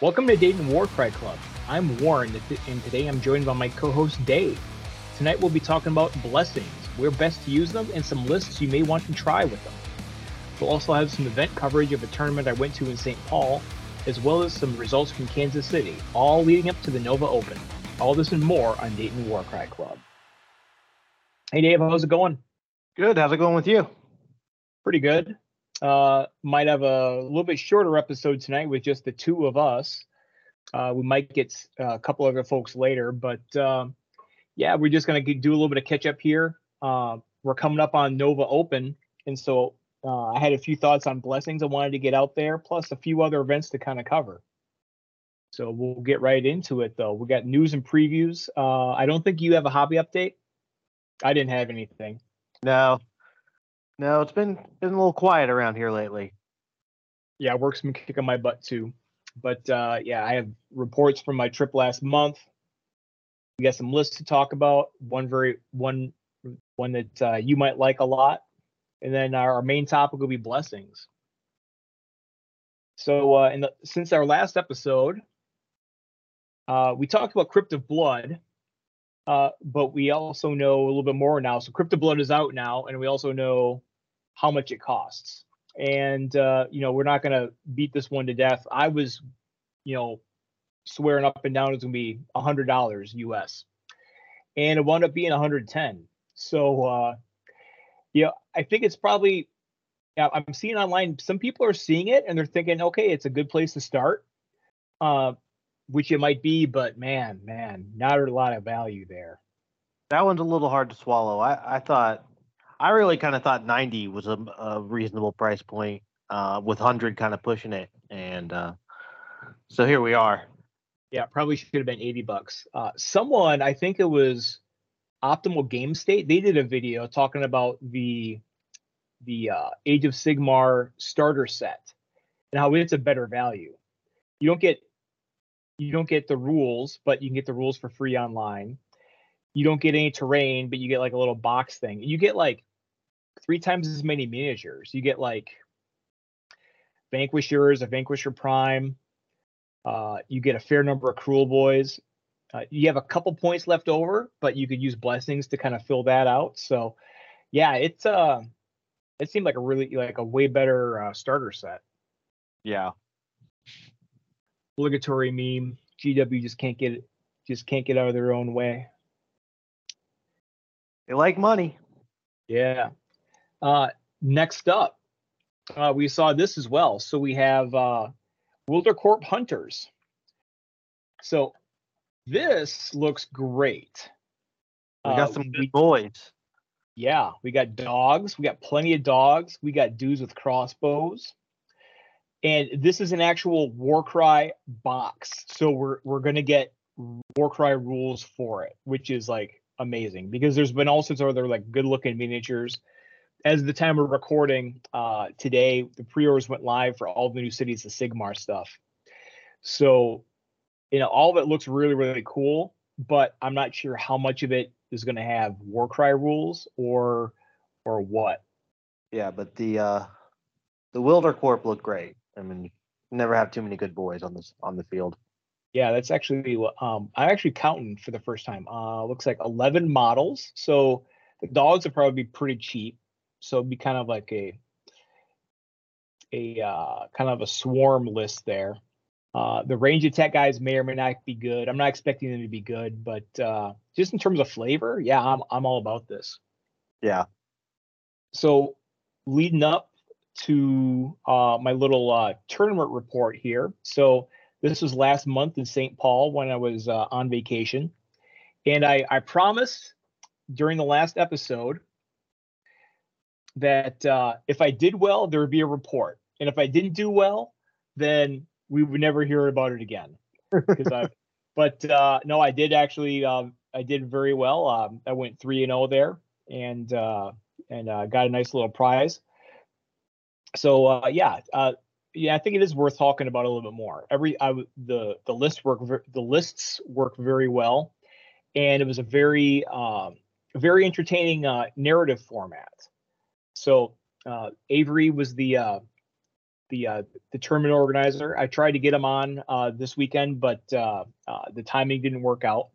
Welcome to Dayton Warcry Club. I'm Warren, and today I'm joined by my co-host Dave. Tonight we'll be talking about blessings, where best to use them, and some lists you may want to try with them. We'll also have some event coverage of a tournament I went to in St. Paul, as well as some results from Kansas City, all leading up to the Nova Open. All this and more on Dayton Warcry Club. Hey Dave, how's it going? Good. How's it going with you? Pretty good. Uh, might have a little bit shorter episode tonight with just the two of us. Uh, we might get uh, a couple other folks later, but uh, yeah, we're just gonna do a little bit of catch up here. Uh, we're coming up on Nova Open, and so uh, I had a few thoughts on blessings I wanted to get out there, plus a few other events to kind of cover. So we'll get right into it, though. We got news and previews. I don't think you have a hobby update. I didn't have anything. No, no, it's been been a little quiet around here lately. Yeah, work's been kicking my butt too. But uh, yeah, I have reports from my trip last month. We got some lists to talk about. One very one one that uh, you might like a lot, and then our main topic will be blessings. So, uh, the, since our last episode, uh, we talked about Crypt of Blood, uh, but we also know a little bit more now. So, Crypt of Blood is out now, and we also know how much it costs. And uh, you know, we're not going to beat this one to death. I was, you know, swearing up and down it's going to be a hundred dollars US, and it wound up being 110. So, uh, yeah, I think it's probably. Yeah, I'm seeing online. Some people are seeing it and they're thinking, okay, it's a good place to start, uh, which it might be. But man, man, not a lot of value there. That one's a little hard to swallow. I, I thought I really kind of thought 90 was a, a reasonable price point, uh, with 100 kind of pushing it, and uh, so here we are. Yeah, probably should have been 80 bucks. Uh, someone, I think it was Optimal Game State, they did a video talking about the the uh, Age of Sigmar starter set and how it's a better value. You don't get you don't get the rules, but you can get the rules for free online. You don't get any terrain, but you get like a little box thing. You get like three times as many miniatures. You get like Vanquishers, a Vanquisher Prime. Uh, you get a fair number of Kruleboyz. Uh, you have a couple points left over, but you could use blessings to kind of fill that out. So, yeah, it's uh, it seemed like a really like a way better uh, starter set. Yeah. Obligatory meme. GW just can't get it, just can't get out of their own way. They like money. Yeah. Uh, next up, uh, we saw this as well. So we have uh, Wildercorps Hunters. So this looks great. We got uh, some good boys. Yeah, we got dogs. We got plenty of dogs. We got dudes with crossbows. And this is an actual Warcry box. So we're we're gonna get Warcry rules for it, which is like amazing because there's been all sorts of other like good looking miniatures as the time of recording uh, today, the pre-orders went live for all the new cities of Sigmar stuff. So, you know, all of it looks really, really cool, but I'm not sure how much of it is going to have Warcry rules or or what. Yeah, but the uh the Wildercorps looked great. I mean, never have too many good boys on this on the field. Yeah, that's actually um I'm actually counting for the first time. Uh looks like 11 models. So the dogs would probably be pretty cheap so it'd be kind of like a a uh, kind of a swarm list there. Uh, the range attack guys may or may not be good. I'm not expecting them to be good, but uh, just in terms of flavor, yeah, I'm I'm all about this. Yeah. So leading up to uh, my little uh, tournament report here. So this was last month in St. Paul when I was uh, on vacation, and I I promised during the last episode that uh, if I did well, there would be a report, and if I didn't do well, then we would never hear about it again. Because I, but uh, no, I did actually. Um, I did very well. Um, I went three and zero oh there, and uh, and uh, got a nice little prize. So uh, yeah, uh, yeah, I think it is worth talking about a little bit more. Every I, the the list work the lists work very well, and it was a very um, very entertaining uh, narrative format. So uh, Avery was the uh, the uh, the tournament organizer. I tried to get him on uh, this weekend, but uh, uh, the timing didn't work out.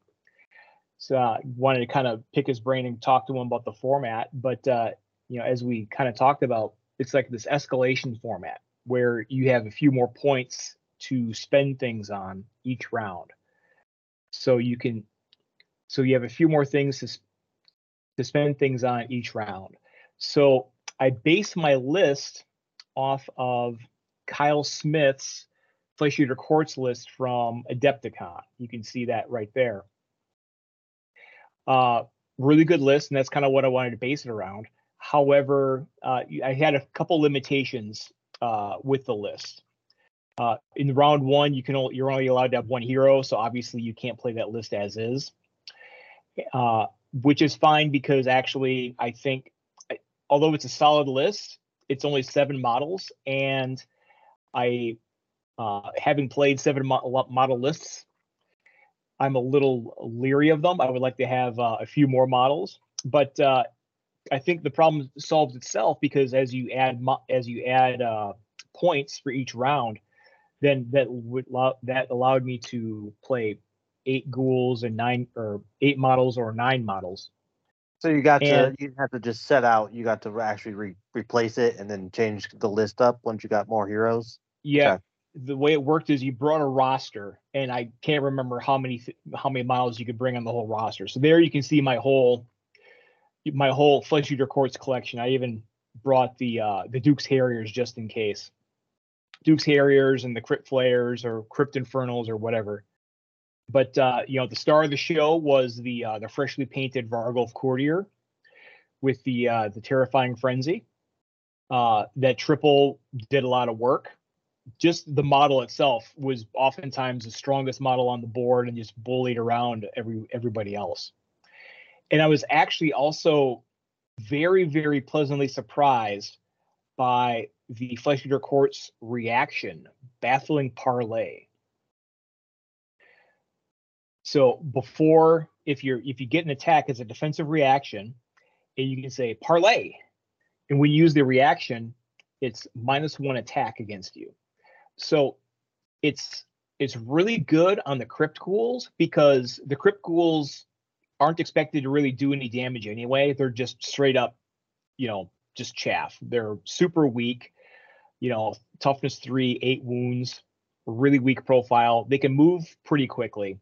So I wanted to kind of pick his brain and talk to him about the format. But uh, you know, as we kind of talked about, it's like this escalation format where you have a few more points to spend things on each round. So you can, so you have a few more things to to spend things on each round. So I base my list off of Kyle Smith's Flesh Eater Courts list from Adepticon. You can see that right there. Uh, really good list, and that's kind of what I wanted to base it around. However, uh, I had a couple limitations uh, with the list. Uh, in round one, you can only, you're only allowed to have one hero, so obviously you can't play that list as is, uh, which is fine because actually I think, although it's a solid list, it's only seven models, and I, uh, having played seven mo- model lists, I'm a little leery of them. I would like to have uh, a few more models, but uh, I think the problem solves itself because as you add mo- as you add uh, points for each round, then that would allow, that allowed me to play eight ghouls and nine or eight models or nine models. So you got and, to you have to just set out. You got to actually re- replace it and then change the list up once you got more heroes. Yeah, okay. the way it worked is you brought a roster, and I can't remember how many how many models you could bring on the whole roster. So there you can see my whole my whole Flesh Eater Courts collection. I even brought the uh, the Duke's Harriers just in case. Duke's Harriers and the Crypt Flayers or Crypt Infernals or whatever. But uh, you know, the star of the show was the uh, the freshly painted Varghulf Courtier with the uh, the terrifying frenzy. Uh, that triple did a lot of work. Just the model itself was oftentimes the strongest model on the board and just bullied around every everybody else. And I was actually also very, very pleasantly surprised by the Flesh Eater Court's reaction, baffling parlay. So before, if you're if you get an attack as a defensive reaction, and you can say parlay, and you use the reaction, it's minus one attack against you. So it's it's really good on the crypt ghouls because the crypt ghouls aren't expected to really do any damage anyway. They're just straight up, you know, just chaff. They're super weak, you know, toughness three, eight wounds, really weak profile. They can move pretty quickly,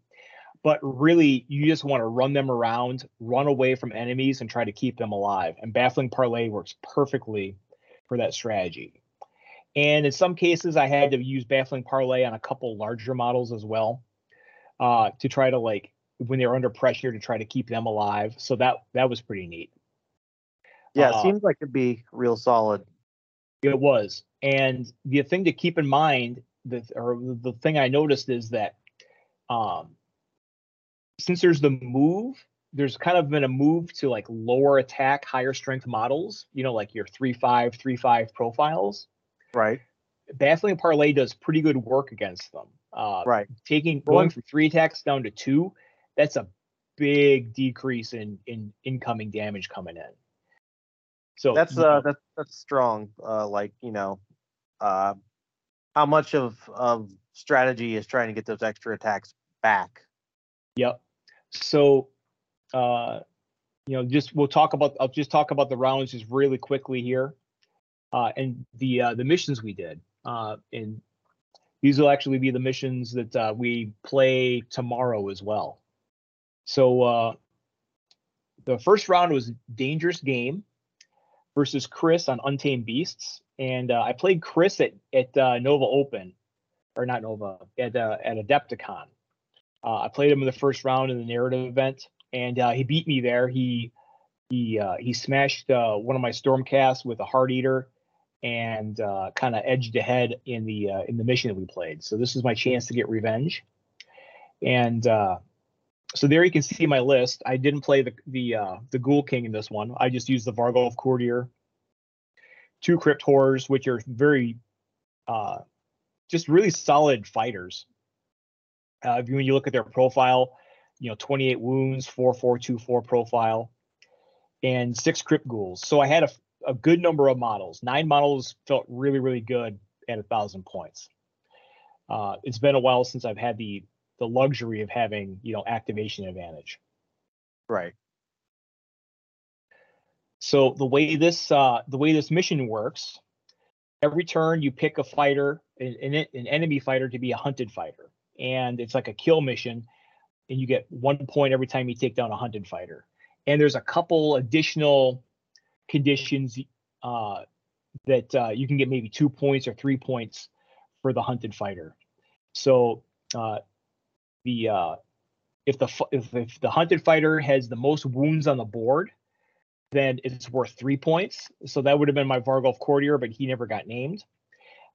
but really you just want to run them around, run away from enemies, and try to keep them alive. And Baffling Parlay works perfectly for that strategy. And in some cases, I had to use Baffling Parlay on a couple larger models as well uh, to try to like when they were under pressure to try to keep them alive. So that that was pretty neat. Yeah, it uh, seems like it'd be real solid. It was, and the thing to keep in mind, that or the thing I noticed is that, um, since there's the move, there's kind of been a move to like lower attack, higher strength models. You know, like your three five, three five profiles. Right. Baffling Parlay does pretty good work against them. Uh, right. Taking going from three attacks down to two that's a big decrease in in incoming damage coming in. So that's uh that's that's strong. Uh like, you know, uh how much of of strategy is trying to get those extra attacks back. Yep. So uh you know, just we'll talk about I'll just talk about the rounds just really quickly here. Uh and the uh the missions we did. Uh and these will actually be the missions that uh, we play tomorrow as well. So uh, the first round was Dangerous Game versus Chris on Untamed Beasts, and uh, I played Chris at at uh, Nova Open, or not Nova at uh, at Adepticon. Uh, I played him in the first round in the narrative event, and uh, he beat me there. He he uh, he smashed uh, one of my Stormcasts with a Heart Eater, and uh, kind of edged ahead in the uh, in the mission that we played. So this is my chance to get revenge, and so there you can see my list. I didn't play the the uh, the Ghoul King in this one. I just used the Varghulf Courtier, two Crypt Horrors, which are very, uh, just really solid fighters. Uh, when you look at their profile, you know, 28 wounds, 4424 profile, and six Crypt Ghouls. So I had a, a good number of models. Nine models felt really really good at a thousand points. Uh, it's been a while since I've had the the luxury of having you know activation advantage. Right. So the way this uh, the way this mission works, every turn you pick a fighter, an, an enemy fighter to be a hunted fighter, and it's like a kill mission, and you get one point every time you take down a hunted fighter. And there's a couple additional conditions uh, that uh, you can get maybe two points or three points for the hunted fighter. So uh, the uh, if the if, if the hunted fighter has the most wounds on the board, then it's worth three points. So that would have been my Varghulf courtier, but he never got named.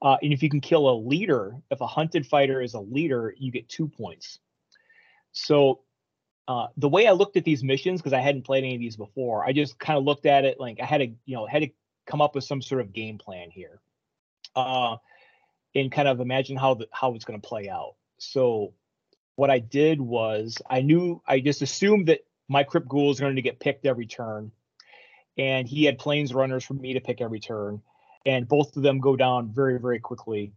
Uh, and if you can kill a leader, if a hunted fighter is a leader, you get two points. So uh, the way I looked at these missions, because I hadn't played any of these before, I just kind of looked at it like I had to, you know, had to come up with some sort of game plan here, uh, and kind of imagine how the how it's going to play out. So what I did was I knew I just assumed that my Crypt Ghoul is going to get picked every turn, and he had planes runners for me to pick every turn, and both of them go down very very quickly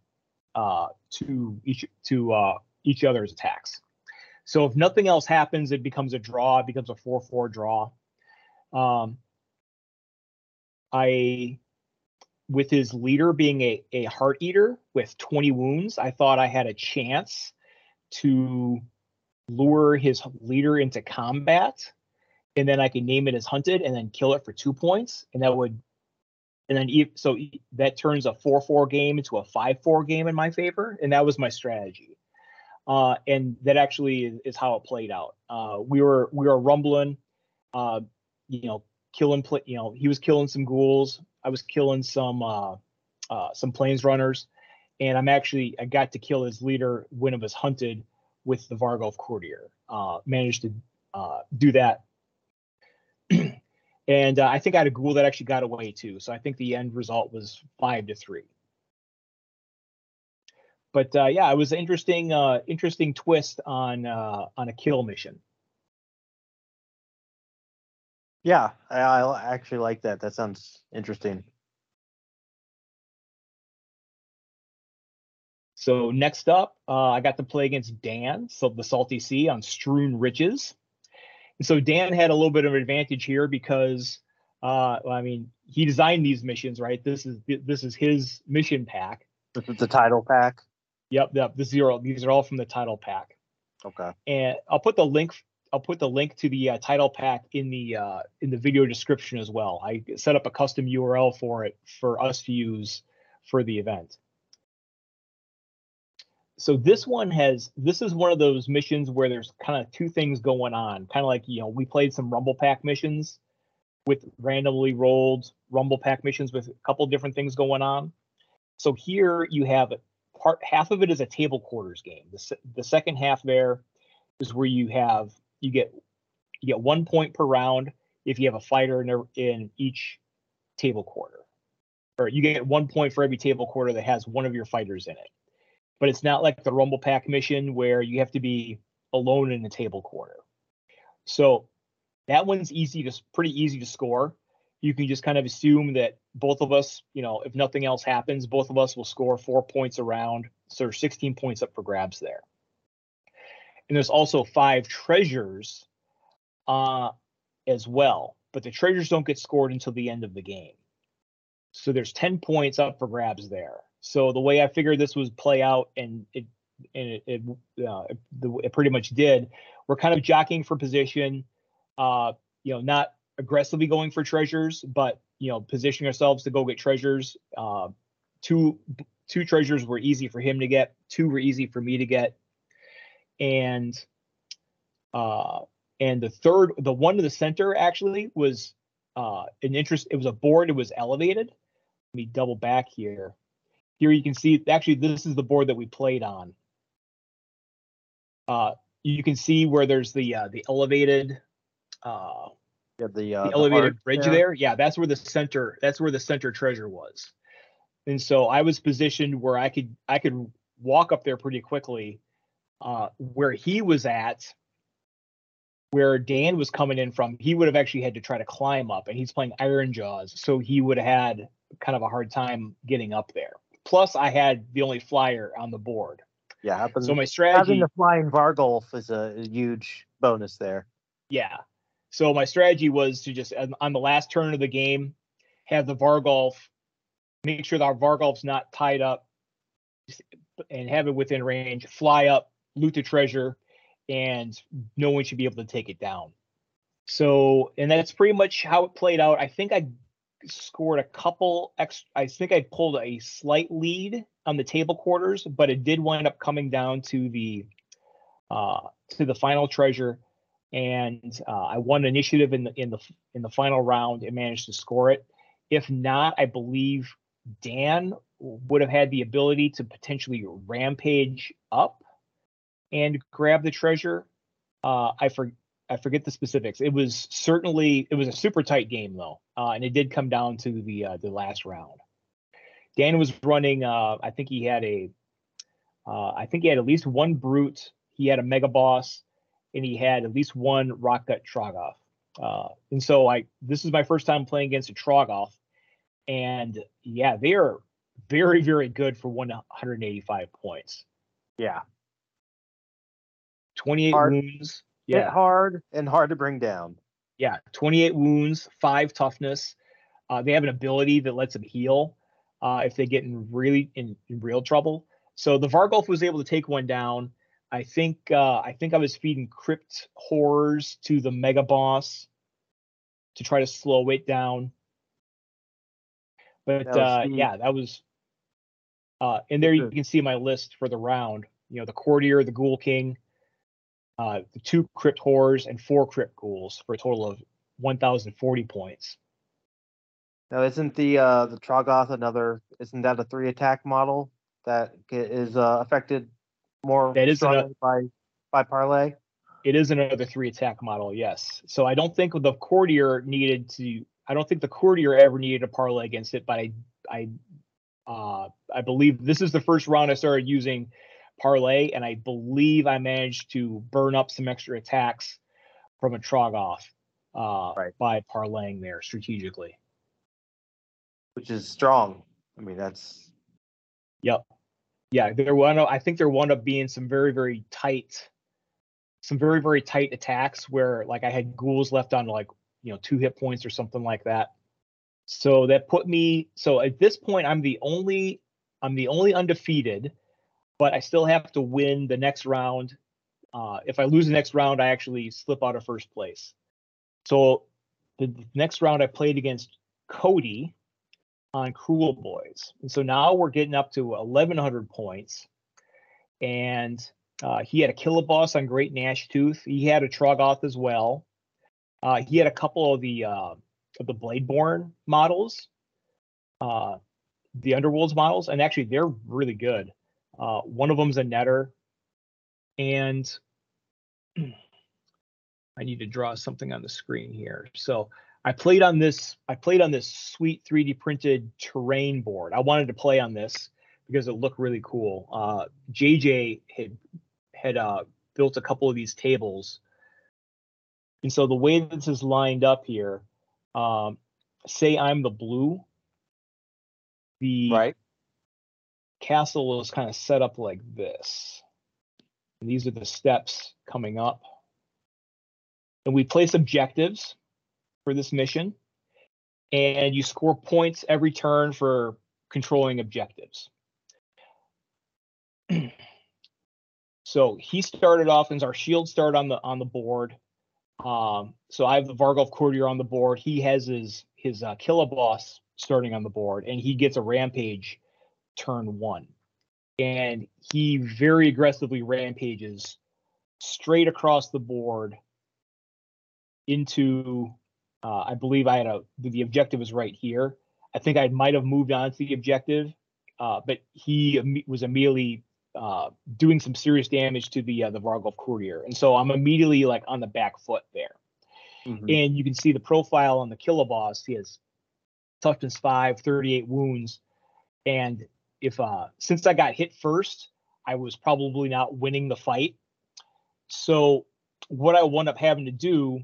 uh, to each to uh, each other's attacks. So if nothing else happens, it becomes a draw. It becomes a four-four draw. Um, I, with his leader being a, a heart eater with 20 wounds, I thought I had a chance to lure his leader into combat, and then I could name it as hunted and then kill it for two points, and that would, and then so that turns a four-four game into a five-four game in my favor, and that was my strategy. Uh, and that actually is, how it played out. Uh, we were we were rumbling, uh, you know, killing you know he was killing some ghouls. I was killing some uh, uh, some planes runners, and I'm actually I got to kill his leader when it was hunted with the Varghulf courtier. Uh, managed to do that. and I think I had a ghoul that actually got away too. So I think the end result was five to three but uh, yeah, it was an interesting, uh, interesting twist on uh, on a kill mission. Yeah, I, I actually like that. That sounds interesting. So next up, uh, I got to play against Dan, so the Salty Sea on Strewn Riches. And so Dan had a little bit of an advantage here because, uh, I mean, he designed these missions, right? This is this is his mission pack. This is the title pack. Yep, yep. The zero. These are all from the title pack. Okay. And I'll put the link. I'll put the link to the uh, title pack in the uh, in the video description as well. I set up a custom URL for it for us to use for the event. So this one has this is one of those missions where there's kind of two things going on. Kind of like you know we played some Rumble Pack missions with randomly rolled Rumble Pack missions with a couple different things going on. So here you have part half of it is a table quarters game. The, the second half there is where you have you get you get one point per round if you have a fighter in, in each table quarter, or you get one point for every table quarter that has one of your fighters in it. But it's not like the Rumble Pack mission where you have to be alone in the table quarter. So that one's easy to pretty easy to score you can just kind of assume that both of us, you know, if nothing else happens, both of us will score four points around. So there's 16 points up for grabs there. And there's also five treasures uh, as well, but the treasures don't get scored until the end of the game. So there's 10 points up for grabs there. So the way I figured this would play out, and it and it it, uh, it, pretty much did. We're kind of jockeying for position. Uh, you know, not aggressively going for treasures, but you know, positioning ourselves to go get treasures. Uh, two two treasures were easy for him to get. Two were easy for me to get, and uh, and the third, the one to the center actually was uh, an interest. It was a board. It was elevated. Let me double back here. Here you can see actually this is the board that we played on. Uh, you can see where there's the uh, the elevated uh, yeah, the, uh, the elevated the bridge there. there. Yeah, that's where the center. That's where the center treasure was. And so I was positioned where I could I could walk up there pretty quickly. Uh, where he was at, where Dan was coming in from, he would have actually had to try to climb up, and he's playing Ironjawz, so he would have had kind of a hard time getting up there. Plus I had the only flyer on the board. Yeah. So my strategy having the flying Varghulf is a, a huge bonus there. yeah. So my strategy was to just on- on the last turn of the game, have the Varghulf, make sure that our Varghulf's not tied up, and have it within range. Fly up, loot the treasure, and no one should be able to take it down. So, and that's pretty much how it played out. I think I scored a couple ex. I think I pulled a slight lead on the table quarters, but it did wind up coming down to the uh, to the final treasure, and uh, I won initiative in the in the in the final round and managed to score it. If not, I believe Dan would have had the ability to potentially rampage up and grab the treasure. Uh, I for I forget the specifics. It was certainly it was a super tight game though, uh, and it did come down to the uh, the last round. Dan was running. Uh, I think he had a. Uh, I think he had at least one brute. He had a mega boss, and he had at least one rock gut Troggoth. Uh, and so I this is my first time playing against a Troggoth, and yeah, they are very very good for 185 points. Yeah, 28 Hard. wounds. Hit Yeah, hard and hard to bring down. yeah, 28 wounds, five toughness. Uh, they have an ability that lets them heal uh, if they get in really in, in real trouble. So the Varghulf was able to take one down. I think uh, I think I was feeding crypt horrors to the mega boss to try to slow it down. But That uh, yeah, that was. Uh, and there you can see my list for the round. You know, the courtier, the ghoul king, uh, the two crypt horrors, and four crypt ghouls for a total of 1,040 points. Now, isn't the uh, the Troggoth another? Isn't that a three attack model that is uh, affected more That is by by parlay? It is another three attack model, yes. So I don't think the courtier needed to. I don't think the courtier ever needed a parlay against it, but I, I, uh, I believe this is the first round I started using parlay, and I believe I managed to burn up some extra attacks from a Troggoth uh, Right. by parlaying there strategically. Which is strong. I mean, that's Yep. Yeah, there wound up, I think there wound up being some very, very tight, some very, very tight attacks where like I had ghouls left on like, you know, two hit points or something like that. So that put me so at this point I'm the only I'm the only undefeated, but I still have to win the next round. Uh, if I lose the next round, I actually slip out of first place. So the next round I played against Cody, on Kruleboyz. And so now we're getting up to 1,100 points. And uh, he had a Killaboss on Great Gnashtoof. He had a Troggoth as well. Uh, he had a couple of the uh, of the Bladeborn models, uh, the Underworlds models, and actually they're really good. Uh, one of them's a Netter, and I need to draw something on the screen here. So I played on this. I played on this sweet 3D printed terrain board. I wanted to play on this because it looked really cool. Uh, JJ had had uh, built a couple of these tables, and so the way this is lined up here, um, say I'm the blue, the right. Castle is kind of set up like this. And these are the steps coming up. And we place objectives for this mission. And you score points every turn for controlling objectives. so he started off as our shield start on the on the board. Um, so I have the Varghulf Courtier on the board. He has his his uh, Killaboss starting on the board, and he gets a rampage turn one. And he very aggressively rampages straight across the board into, uh, I believe I had a, the objective is right here. I think I might have moved on to the objective, uh, but he was immediately uh, doing some serious damage to the uh, the Varghulf Courtier. And so I'm immediately like on the back foot there Mhm. and you can see the profile on the Killaboss. He has toughness five, 38 wounds, and if uh since I got hit first, I was probably not winning the fight. So what I wound up having to do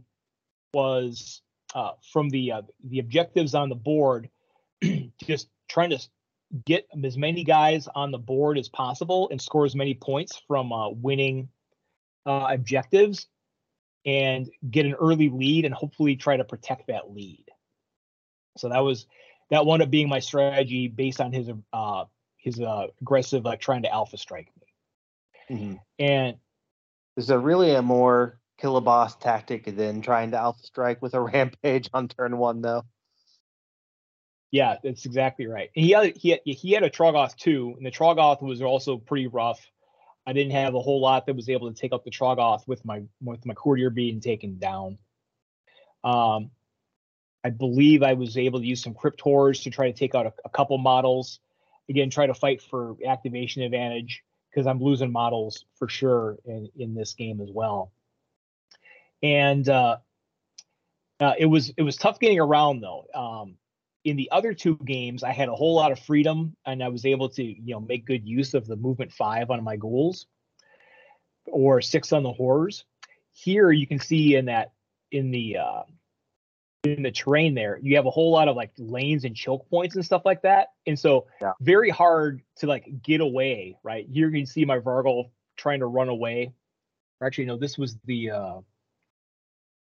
was uh, from the uh, the objectives on the board, just trying to get as many guys on the board as possible and score as many points from uh, winning uh, objectives and get an early lead and hopefully try to protect that lead. So that was that wound up being my strategy based on his his uh aggressive like trying to alpha strike me. Mm-hmm. And is there really a more Killaboss tactic than trying to alpha strike with a rampage on turn one though? Yeah, that's exactly right. And he had he had, he had a Troggoth too, and the Troggoth was also pretty rough. I didn't have a whole lot that was able to take up the Troggoth with my with my courtier being taken down. Um, I believe I was able to use some Cryptors to try to take out a, a couple models. Again, try to fight for activation advantage because I'm losing models for sure in in this game as well. And uh, uh, it was it was tough getting around though. Um, in the other two games, I had a whole lot of freedom and I was able to, you know, make good use of the movement five on my ghouls or six on the horrors. Here you can see in that in the uh in the terrain there, you have a whole lot of like lanes and choke points and stuff like that. And so yeah. very hard to like get away, right? Here you can see my Varghul trying to run away. Or actually, no, this was the uh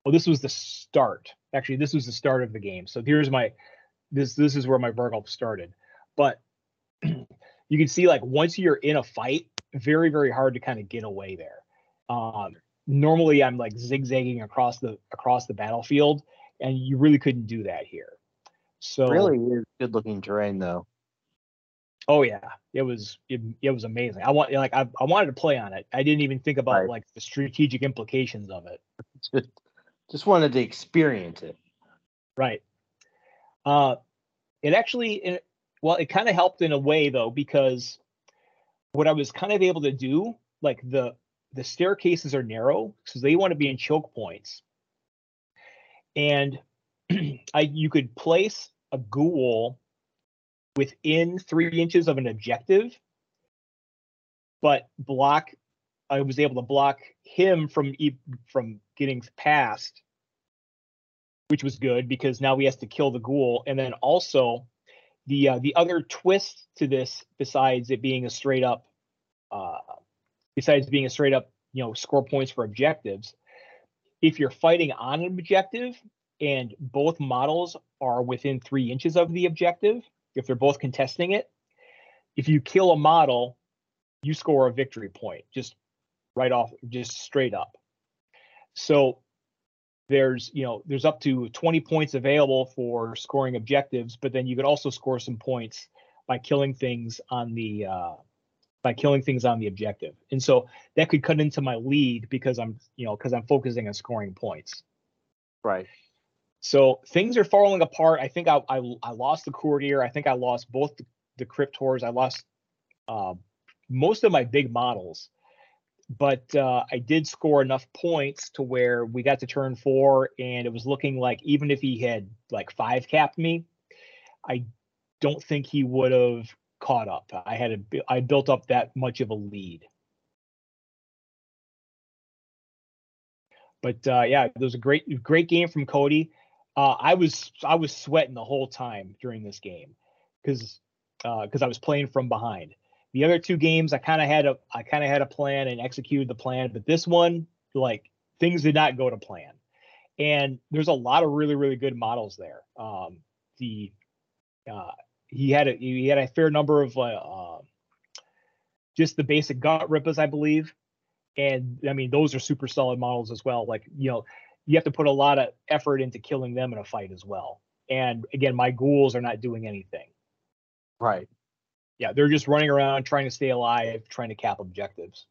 well, this was the start. Actually, this was the start of the game. So here's my this this is where my Varghul started. But you can see like once you're in a fight, very very hard to kind of get away there. Um, normally I'm like zigzagging across the across the battlefield, and you really couldn't do that here. So really is good looking terrain though. Oh yeah, it was it, it was amazing. I want like I, I wanted to play on it. I didn't even think about Right. like the strategic implications of it. Just, just wanted to experience it. Right. Uh, it actually, it, well, it kind of helped in a way though because what I was kind of able to do, like the the staircases are narrow, so they want to be in choke points, and I you could place a ghoul within three inches of an objective, but block. I was able to block him from from getting past which was good because now he has to kill the ghoul. And then also the uh, the other twist to this, besides it being a straight up, uh, besides being a straight up, you know, score points for objectives, if you're fighting on an objective and both models are within three inches of the objective, if they're both contesting it, if you kill a model, you score a victory point just right off, just straight up. So there's you know there's up to 20 points available for scoring objectives but then you could also score some points by killing things on the uh by killing things on the objective. And so that could cut into my lead because i'm you know because i'm focusing on scoring points. Right. so things are falling apart. I think i i, I lost the courtier i think i lost both the, the cryptors. I lost uh, most of my big models. But uh, I did score enough points to where we got to turn four, and it was looking like even if he had like five capped me, I don't think he would have caught up. I had a I built up that much of a lead. But uh, yeah, it was a great great game from Cody. Uh, I was I was sweating the whole time during this game because because I was playing from behind. The other two games, I kind of had a I kind of had a plan and executed the plan, but this one, like things did not go to plan. And there's a lot of really really good models there. Um, the uh, he had a he had a fair number of uh, uh, just the basic gut rippers, I believe. And I mean, those are super solid models as well. Like you know, you have to put a lot of effort into killing them in a fight as well. And again, my ghouls are not doing anything Right. yeah, they're just running around trying to stay alive, trying to cap objectives.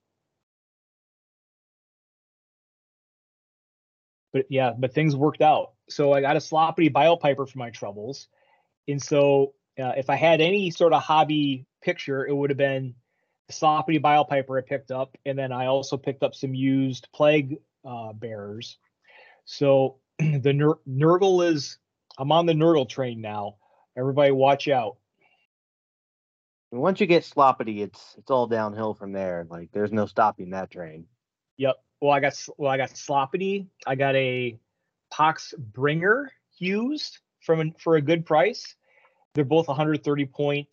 But yeah, but things worked out. So I got a sloppy Bilepiper for my troubles. And so uh, if I had any sort of hobby picture, it would have been the sloppy Bilepiper I picked up. And then I also picked up some used plague uh, bearers. So the Ner- Nurgle is, I'm on the Nurgle train now. Everybody watch out. And once you get sloppity, it's it's all downhill from there. Like there's no stopping that train. Yep. Well, I got well, I got Sloppity. I got a Pox Bringer used from an, for a good price. They're both 130 point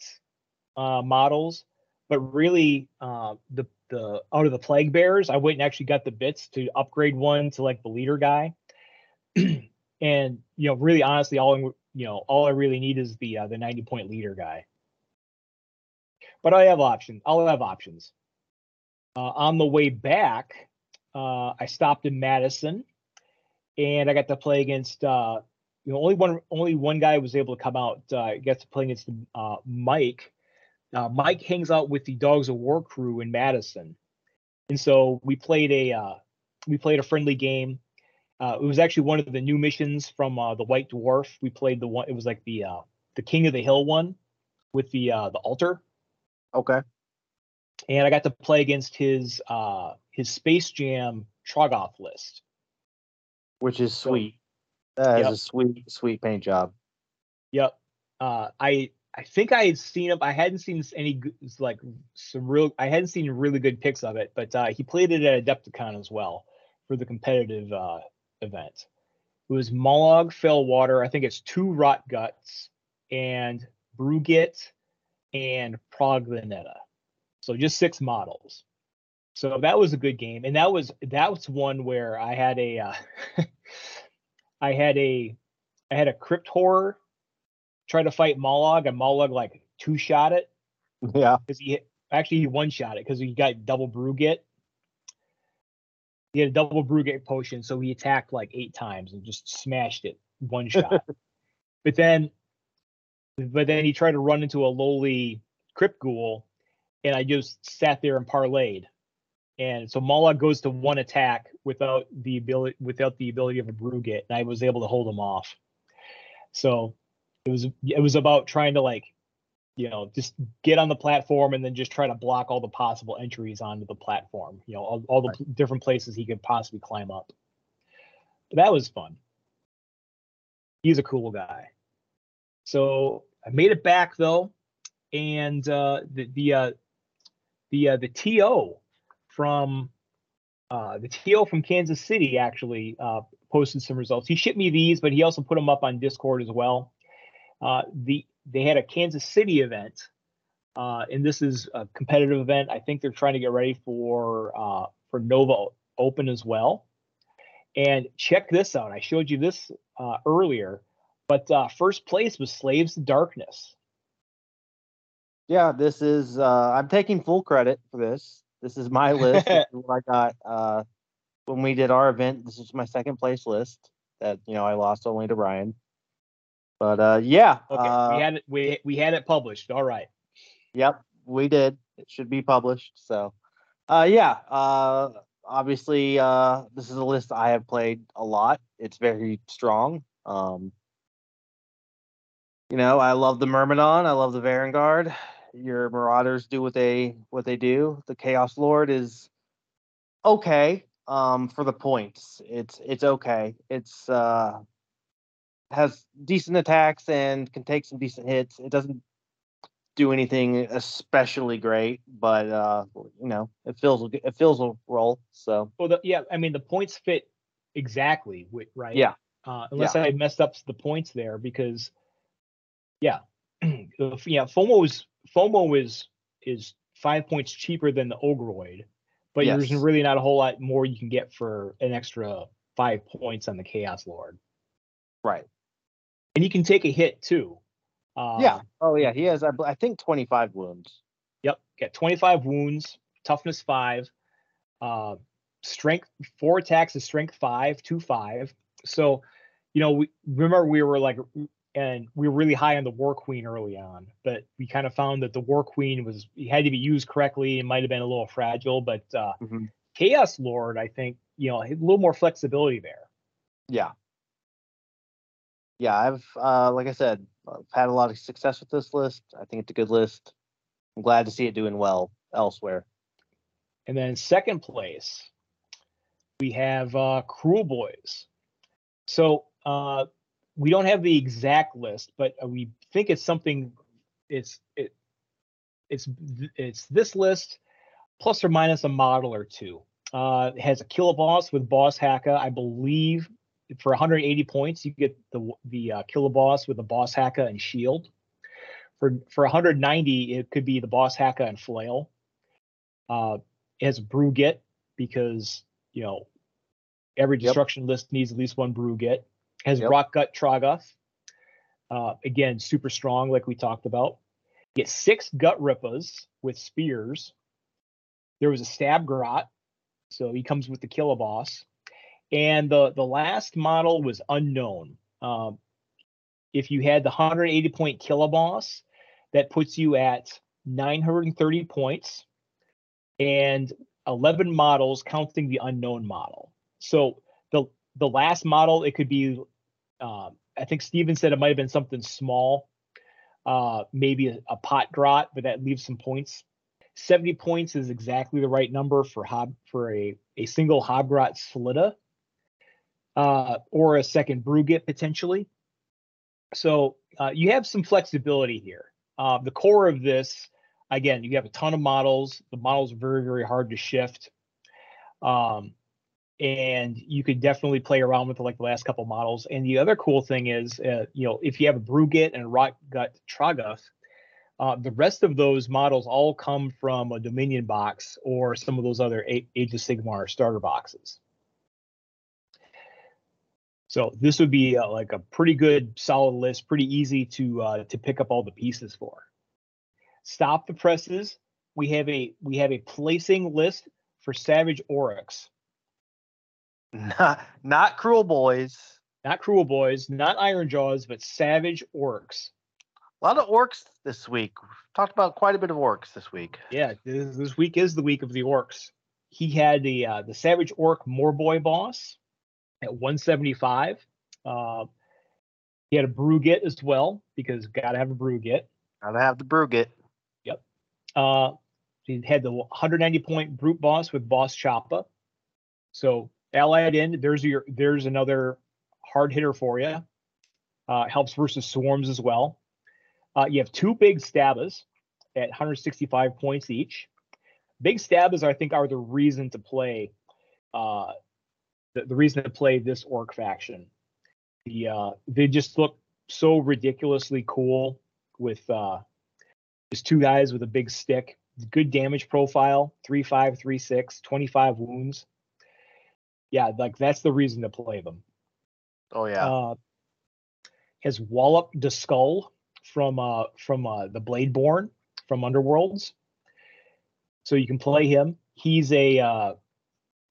uh, models, but really uh, the the out of the plague bears, I went and actually got the bits to upgrade one to like the leader guy. and you know, really honestly, all you know, all I really need is the uh, the 90 point leader guy. But I have options. I'll have options. Uh, on the way back, uh, I stopped in Madison, and I got to play against. You know, only one only one guy was able to come out. Uh, got to play against uh, Mike. Uh, Mike hangs out with the Dogs of War crew in Madison, and so we played a uh, we played a friendly game. Uh, it was actually one of the new missions from uh, the White Dwarf. We played the one. It was like the uh, the King of the Hill one with the uh, the altar. Okay. And I got to play against his uh, his Space Jam Troggoth list, which is sweet. That is Yep. a sweet, sweet paint job. Yep. Uh, I I think I had seen him. I hadn't seen any good, like some real. I hadn't seen really good pics of it, but uh, he played it at Adepticon as well for the competitive uh, event. It was Mollog, Fellwater. I think it's two Rot Guts and Brewgit and Progveneta. So just six models. So that was a good game, and that was that was one where I had a uh, I had a I had a crypt horror try to fight Mollog, and Mollog like two shot it Yeah. because he actually he one shot it because he got double Brewgit. He had a double Brewgit potion, so he attacked like eight times and just smashed it one shot. but then, but then he tried to run into a lowly Crypt Ghoul, and I just sat there and parlayed. And so Mollog goes to one attack without the ability without the ability of a Brewgit, and I was able to hold him off. So it was it was about trying to like you know just get on the platform and then just try to block all the possible entries onto the platform you know all, all the p- different places he could possibly climb up. But that was fun. He's a cool guy. So i made it back though and uh the the uh the uh the to from uh the to from kansas city actually uh posted some results he shipped me these but he also put them up on discord as well uh, the they had a Kansas City event, uh, and this is a competitive event. I think they're trying to get ready for uh, for Nova Open as well. And check this out. I showed you this uh, earlier, but first place was Slaves to Darkness. Yeah, this is I'm taking full credit for this. This is my list. is what I got uh when we did our event. This is my second place list that you know I lost only to Ryan. But uh yeah. Okay, uh, we had it. We we had it published. All right. Yep, we did. It should be published. So, uh, yeah. Uh, obviously, uh, this is a list I have played a lot. It's very strong. Um, you know, I love the Myrmidon. I love the Varanguard. Your Marauders do what they what they do. The Chaos Lord is okay. Um, for the points, it's it's okay. It's uh has decent attacks and can take some decent hits. It doesn't do anything especially great, but uh, you know, it fills it fills a role. So Well, the, yeah. I mean, the points fit exactly. Right. Yeah. Uh, unless I messed up the points there, because yeah, yeah. FOMO is FOMO is is five points cheaper than the Ogroid, but there's really not a whole lot more you can get for an extra five points on the Chaos Lord, right, and you can take a hit too. Uh, yeah. Oh yeah, he has I, I think 25 wounds. Yep. Got 25 wounds, toughness five, uh, strength four attacks is strength five, two five. So, you know, we remember we were like, and we were really high on the War Queen early on, but we kind of found that the War Queen was it had to be used correctly. It might have been a little fragile, but uh, Mhm. Chaos Lord, I think, you know, a little more flexibility there. Yeah. Yeah, I've uh, like I said, I've had a lot of success with this list. I think it's a good list. I'm glad to see it doing well elsewhere. And then second place, we have uh, Kruleboyz. So uh, we don't have the exact list, but we think it's something. It's it, it's it's this list plus or minus a model or two. Uh, it has a kill boss with boss hacka, I believe. For 180 points, you get the the uh, kill boss with a boss hacka and shield. For for 190, it could be the Boss Haka and Flail. Uh, it has brew get because you know every Yep. destruction list needs at least one brew It has Yep. Rock Gut Troggoth. Uh, again, super strong, like we talked about. Get six Gut Rippas with spears. There was a Stab Grot, so he comes with the Killaboss. And the the last model was unknown. Um, if you had the 180 point Killaboss, that puts you at 930 points and 11 models counting the unknown model. So the last model it could be um, I think Steven said it might have been something small, uh, maybe a, a pot grot, but that leaves some points. 70 points is exactly the right number for hob for a, a single hobgrot Slitta, uh, or a second Brewgit potentially. So uh, you have some flexibility here. Uh, the core of this, again, you have a ton of models. The models are very, very hard to shift. Um, and you could definitely play around with like the last couple models. And the other cool thing is, uh, you know, if you have a Brewgit and a Rock Gut Troggoth, uh, the rest of those models all come from a Dominion box or some of those other Age of Sigmar starter boxes. So this would be uh, like a pretty good solid list, pretty easy to uh, to pick up all the pieces for. Stop the presses. We have a we have a placing list for Savage Orruks. Not not Kruleboyz. Not Kruleboyz, not Ironjawz, but Savage Orcs. A lot of orcs this week. We've talked about quite a bit of orcs this week. Yeah, this, this week is the week of the orcs. He had the uh, the Savage Orc Morboy boss at 175. Uh, he had a Brewgit as well because gotta have a Brewgit. Gotta have the Brewgit. Yep. Uh, he had the 190 point brute boss with boss Choppa. So allied in, there's your there's another hard hitter for you. Uh, helps versus swarms as well. Uh, you have two big stabbas at 165 points each. Big stabbas, I think, are the reason to play. Uh, the, the reason to play this orc faction. The uh, they just look so ridiculously cool with uh, just two guys with a big stick. Good damage profile, 3-5, 3-6, 25 wounds. Yeah, like that's the reason to play them. Oh yeah. Uh, has Wallop the Skull from uh from uh the Bladeborn from Underworlds. So you can play him. He's a uh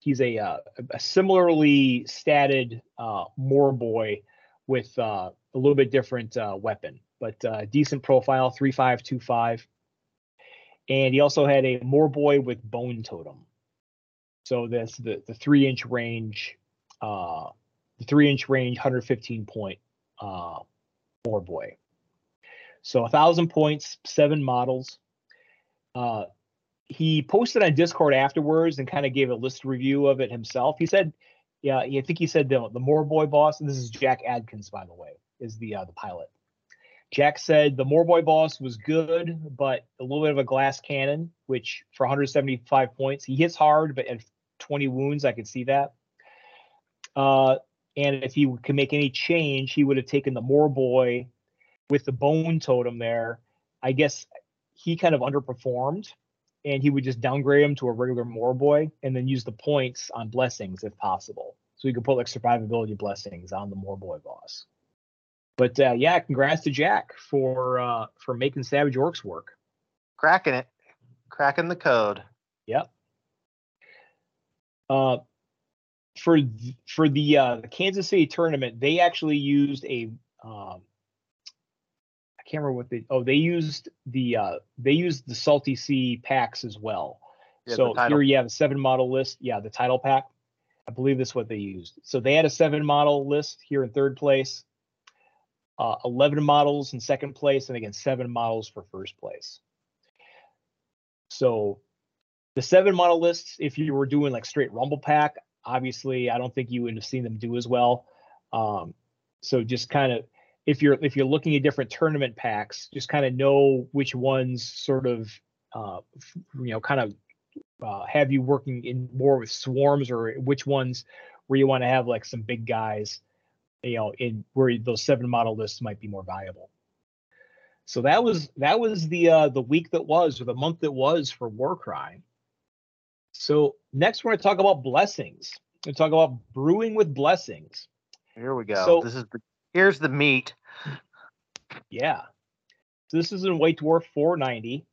he's a uh, a similarly statted uh Morboy with uh a little bit different uh weapon, but uh decent profile, three five two five. And he also had a Morboy with Bone Totem. So that's the the three inch range uh the three inch range, 115 point uh, four boy. So a thousand points, seven models. Uh, he posted on Discord afterwards and kind of gave a list review of it himself. He said, "Yeah, I think he said the the Morboy boss, and this is Jack Adkins, by the way, is the uh, the pilot." Jack said the Morboy boss was good, but a little bit of a glass cannon, which for 175 points, he hits hard, but at 20 wounds, I could see that. Uh, and if he could make any change, he would have taken the Morboy with the bone totem there. I guess he kind of underperformed, and he would just downgrade him to a regular Morboy and then use the points on blessings if possible. So he could put like survivability blessings on the Morboy boss. But uh, yeah, congrats to Jack for uh, for making Savage Orcs work. Cracking it. Cracking the code. Yep. Uh, for th- for the uh, the Kansas City tournament, they actually used a um, I can't remember what they oh they used the uh, they used the Salty Sea packs as well. Yeah, so here you have a seven model list. Yeah, the title pack. I believe that's what they used. So they had a seven model list here in third place, uh, 11 models in second place, and again, seven models for first place. So the seven model lists, if you were doing like straight Rumble pack, obviously I don't think you would have seen them do as well. Um, so just kind of if you're if you're looking at different tournament packs, just kind of know which ones sort of uh, you know kind of uh, have you working in more with swarms or which ones where you want to have like some big guys, you know, in where those seven model lists might be more valuable. So that was that was the uh, the week that was or the month that was for Warcry. So next we're going to talk about blessings. We're going to talk about brewing with blessings. Here we go. So- this is the here's the meat. Yeah. So this is in White Dwarf 490,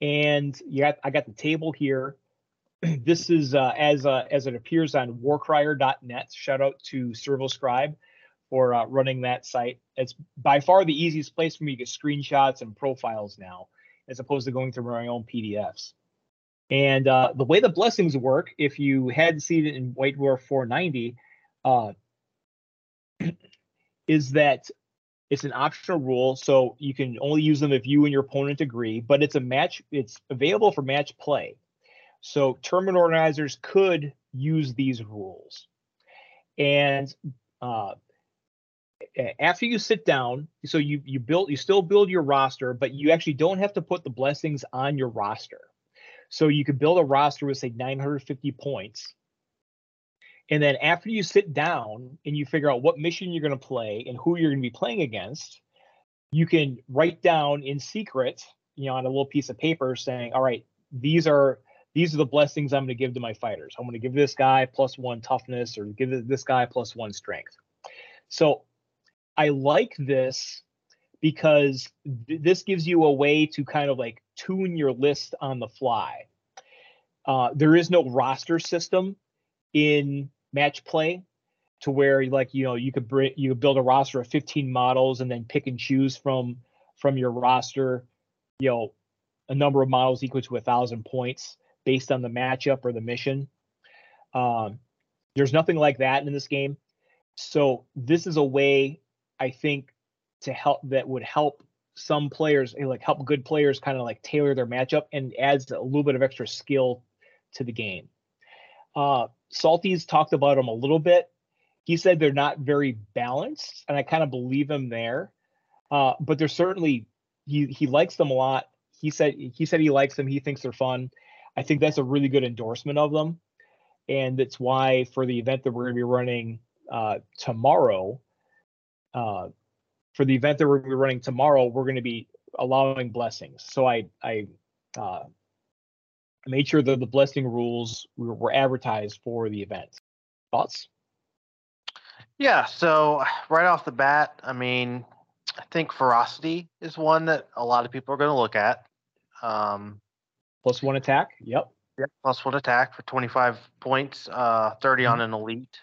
and yeah, I got the table here. this is uh, as uh, as it appears on Warcrier.net. Shout out to ServoScribe for uh, running that site. It's by far the easiest place for me to get screenshots and profiles now, as opposed to going through my own PDFs. And uh, the way the blessings work, if you had seen it in White Dwarf 490, uh, is that it's an optional rule, so you can only use them if you and your opponent agree. But it's a match. It's available for match play. So tournament organizers could use these rules. And uh, after you sit down, so you you build you still build your roster, but you actually don't have to put the blessings on your roster. So you could build a roster with say 950 points. And then after you sit down and you figure out what mission you're going to play and who you're going to be playing against, you can write down in secret, you know, on a little piece of paper saying, all right, these are these are the blessings I'm going to give to my fighters. I'm going to give this guy plus one toughness or give this guy plus one strength. So I like this because th- this gives you a way to kind of like tune your list on the fly. Uh, there is no roster system in match play to where like you know you could bring you could build a roster of 15 models and then pick and choose from from your roster you know a number of models equal to a thousand points based on the matchup or the mission um, there's nothing like that in this game so this is a way i think to help that would help some players eh, like help good players kind of like tailor their matchup and adds a little bit of extra skill to the game uh, Salty's talked about them a little bit. He said they're not very balanced, and I kind of believe him there. Uh, but they're certainly he he likes them a lot. He said he said he likes them. He thinks they're fun. I think that's a really good endorsement of them, and it's why for the event that we're going to be running uh, tomorrow, uh, for the event that we're going to be running tomorrow, we're going to be allowing blessings. So I I uh, made sure that the blessing rules were, were advertised for the event. Thoughts? Yeah, so right off the bat, I mean, I think ferocity is one that a lot of people are going to look at. Um, Plus one attack. Yep. yeah, plus one attack for 25 points, uh, 30 on an elite.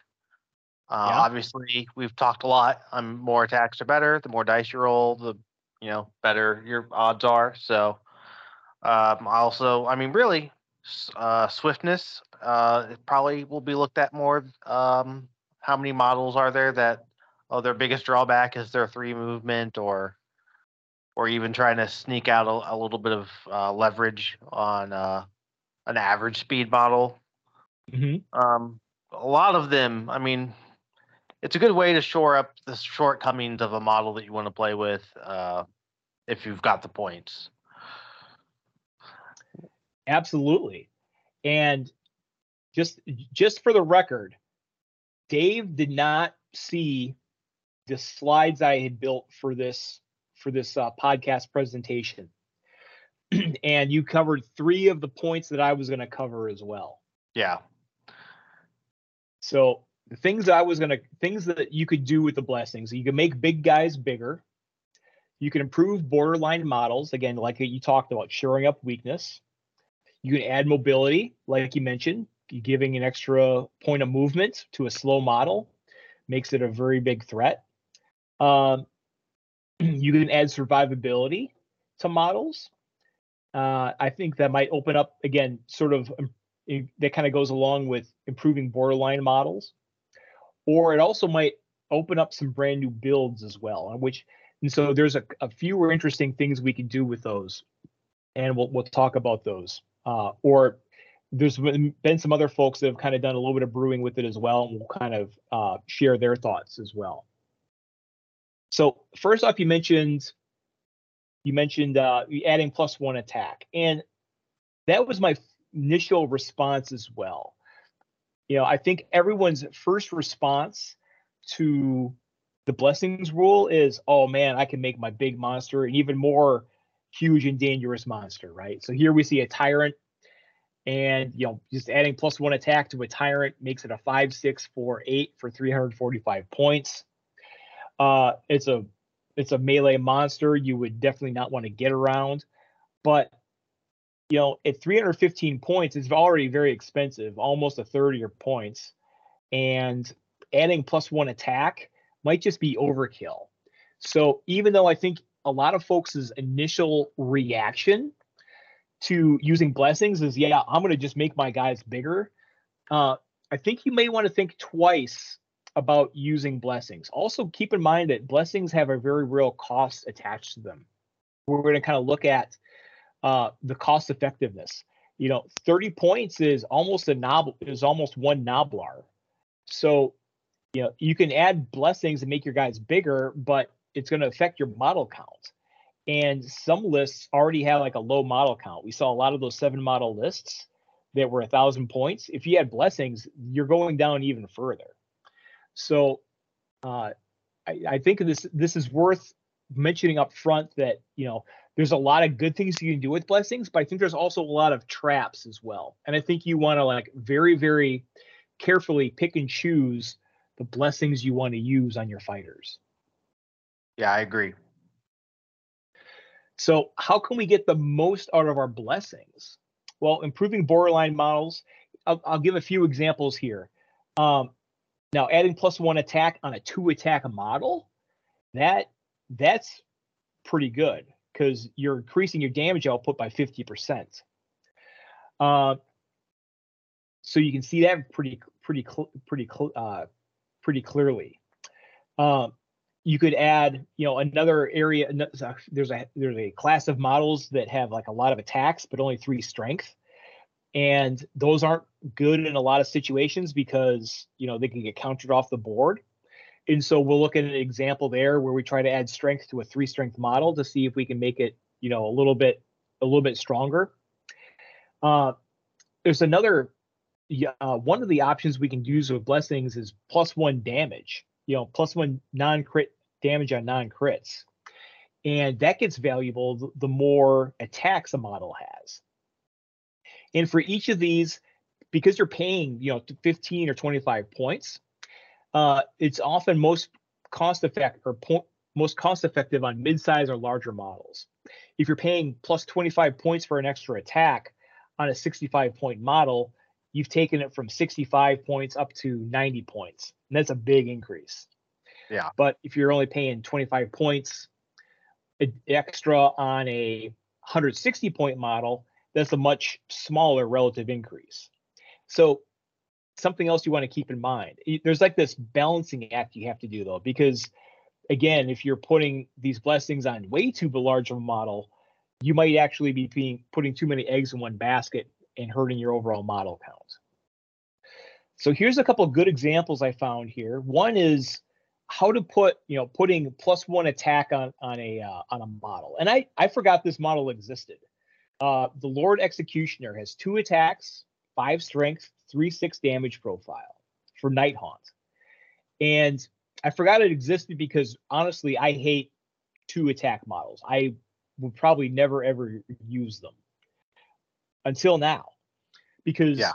Uh, Yeah. Obviously, we've talked a lot. Um, more attacks are better. The more dice you roll, the you know better your odds are. So, um, I also, I mean, really, uh, swiftness uh, probably will be looked at more. Um, how many models are there that oh their biggest drawback is their three movement or or even trying to sneak out a, a little bit of uh, leverage on uh, an average speed model Mm-hmm. um, a lot of them, I mean, it's a good way to shore up the shortcomings of a model that you want to play with uh, if you've got the points. Absolutely. And just just for the record, Dave did not see the slides I had built for this for this uh, podcast presentation. and you covered three of the points that I was going to cover as well. Yeah. So things I was gonna things that you could do with the blessings, you can make big guys bigger. You can improve borderline models, again, like you talked about, shoring up weakness. You can add mobility, like you mentioned, giving an extra point of movement to a slow model makes it a very big threat. Um, you can add survivability to models. Uh, I think that might open up again, sort of um, that kind of goes along with improving borderline models or it also might open up some brand new builds as well which and so there's a, a few interesting things we can do with those and we'll, we'll talk about those uh, or there's been been some other folks that have kind of done a little bit of brewing with it as well and we'll kind of uh, share their thoughts as well so first off you mentioned you mentioned uh, adding plus one attack and that was my initial response as well. You know, I think everyone's first response to The blessings rule is, oh man, I can make my big monster an even more huge and dangerous monster, right? So here we see a tyrant, and you know, just adding plus one attack to a tyrant makes it a five, six, four, eight for 345 points. Uh, it's a it's a melee monster you would definitely not want to get around, but you know, at 315 points, it's already very expensive, almost a third of your points. And adding plus one attack might just be overkill. So even though I think a lot of folks' initial reaction to using blessings is, yeah, I'm going to just make my guys bigger. Uh, I think you may want to think twice about using blessings. Also, keep in mind that blessings have a very real cost attached to them. We're going to kind of look at uh, the cost effectiveness. You know, 30 points is almost a knob is almost one Gnoblar. So, you know, you can add blessings and make your guys bigger, but it's going to affect your model count. And some lists already have like a low model count. We saw a lot of those seven model lists that were a thousand points. If you had blessings, you're going down even further. So uh, I, I think this this is worth mentioning up front that you know there's a lot of good things you can do with blessings, but I think there's also a lot of traps as well. And I think you want to like very, very carefully pick and choose the blessings you want to use on your fighters. Yeah, I agree. So, how can we get the most out of our blessings? Well, improving borderline models. I'll, I'll give a few examples here. Um, now, adding plus one attack on a two attack model, that that's pretty good because you're increasing your damage output by 50%. Uh, so you can see that pretty pretty pretty uh, pretty clearly. Um, you could add, you know, another area. There's a there's a class of models that have like a lot of attacks, but only three strength, and those aren't good in a lot of situations because you know they can get countered off the board. And so we'll look at an example there where we try to add strength to a three strength model to see if we can make it, you know, a little bit a little bit stronger. Uh, there's another uh, one of the options we can use with blessings is plus one damage, you know, plus one non crit damage on non crits. And that gets valuable the more attacks a model has. And for each of these, because you're paying, you know, 15 or 25 points, uh, it's often most cost effective or po- most cost effective on mid-size or larger models. If you're paying plus 25 points for an extra attack on a 65 point model, you've taken it from 65 points up to 90 points. And that's a big increase. Yeah. But if you're only paying 25 points extra on a 160 point model, that's a much smaller relative increase. So something else you want to keep in mind. There's like this balancing act you have to do though, because again, if you're putting these blessings on way too large of a model, you might actually be being, putting too many eggs in one basket and hurting your overall model count. So here's a couple of good examples I found here. One is how to put, you know, putting plus one attack on on a uh, on a model. And I I forgot this model existed. Uh, the Lord Executioner has two attacks, five strength, three six damage profile for Nighthaunt. And I forgot it existed because honestly, I hate two attack models. I would probably never ever use them until now. Because yeah.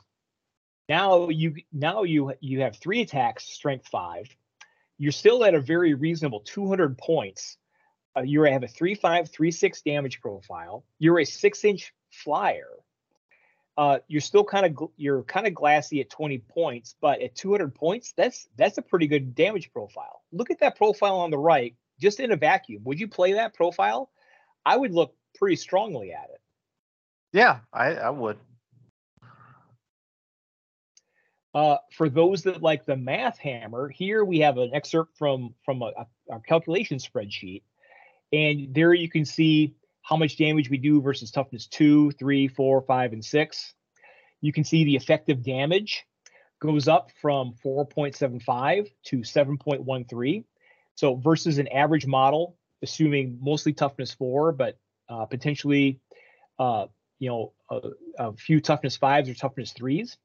now you now you you have three attacks, strength five. You're still at a very reasonable 200 points. Uh, you have a three five three six damage profile. You're a six inch flyer uh, you're still kind of you're kind of glassy at 20 points, but at 200 points, that's that's a pretty good damage profile. Look at that profile on the right, just in a vacuum. Would you play that profile? I would look pretty strongly at it. Yeah, I, I would. Uh, for those that like the math hammer, here we have an excerpt from from a, a, a calculation spreadsheet, and there you can see how much damage we do versus toughness two, three, four, five, and six. You can see the effective damage goes up from 4.75 to 7.13. So versus an average model, assuming mostly toughness four, but uh, potentially, uh, you know, a, a few toughness fives or toughness threes,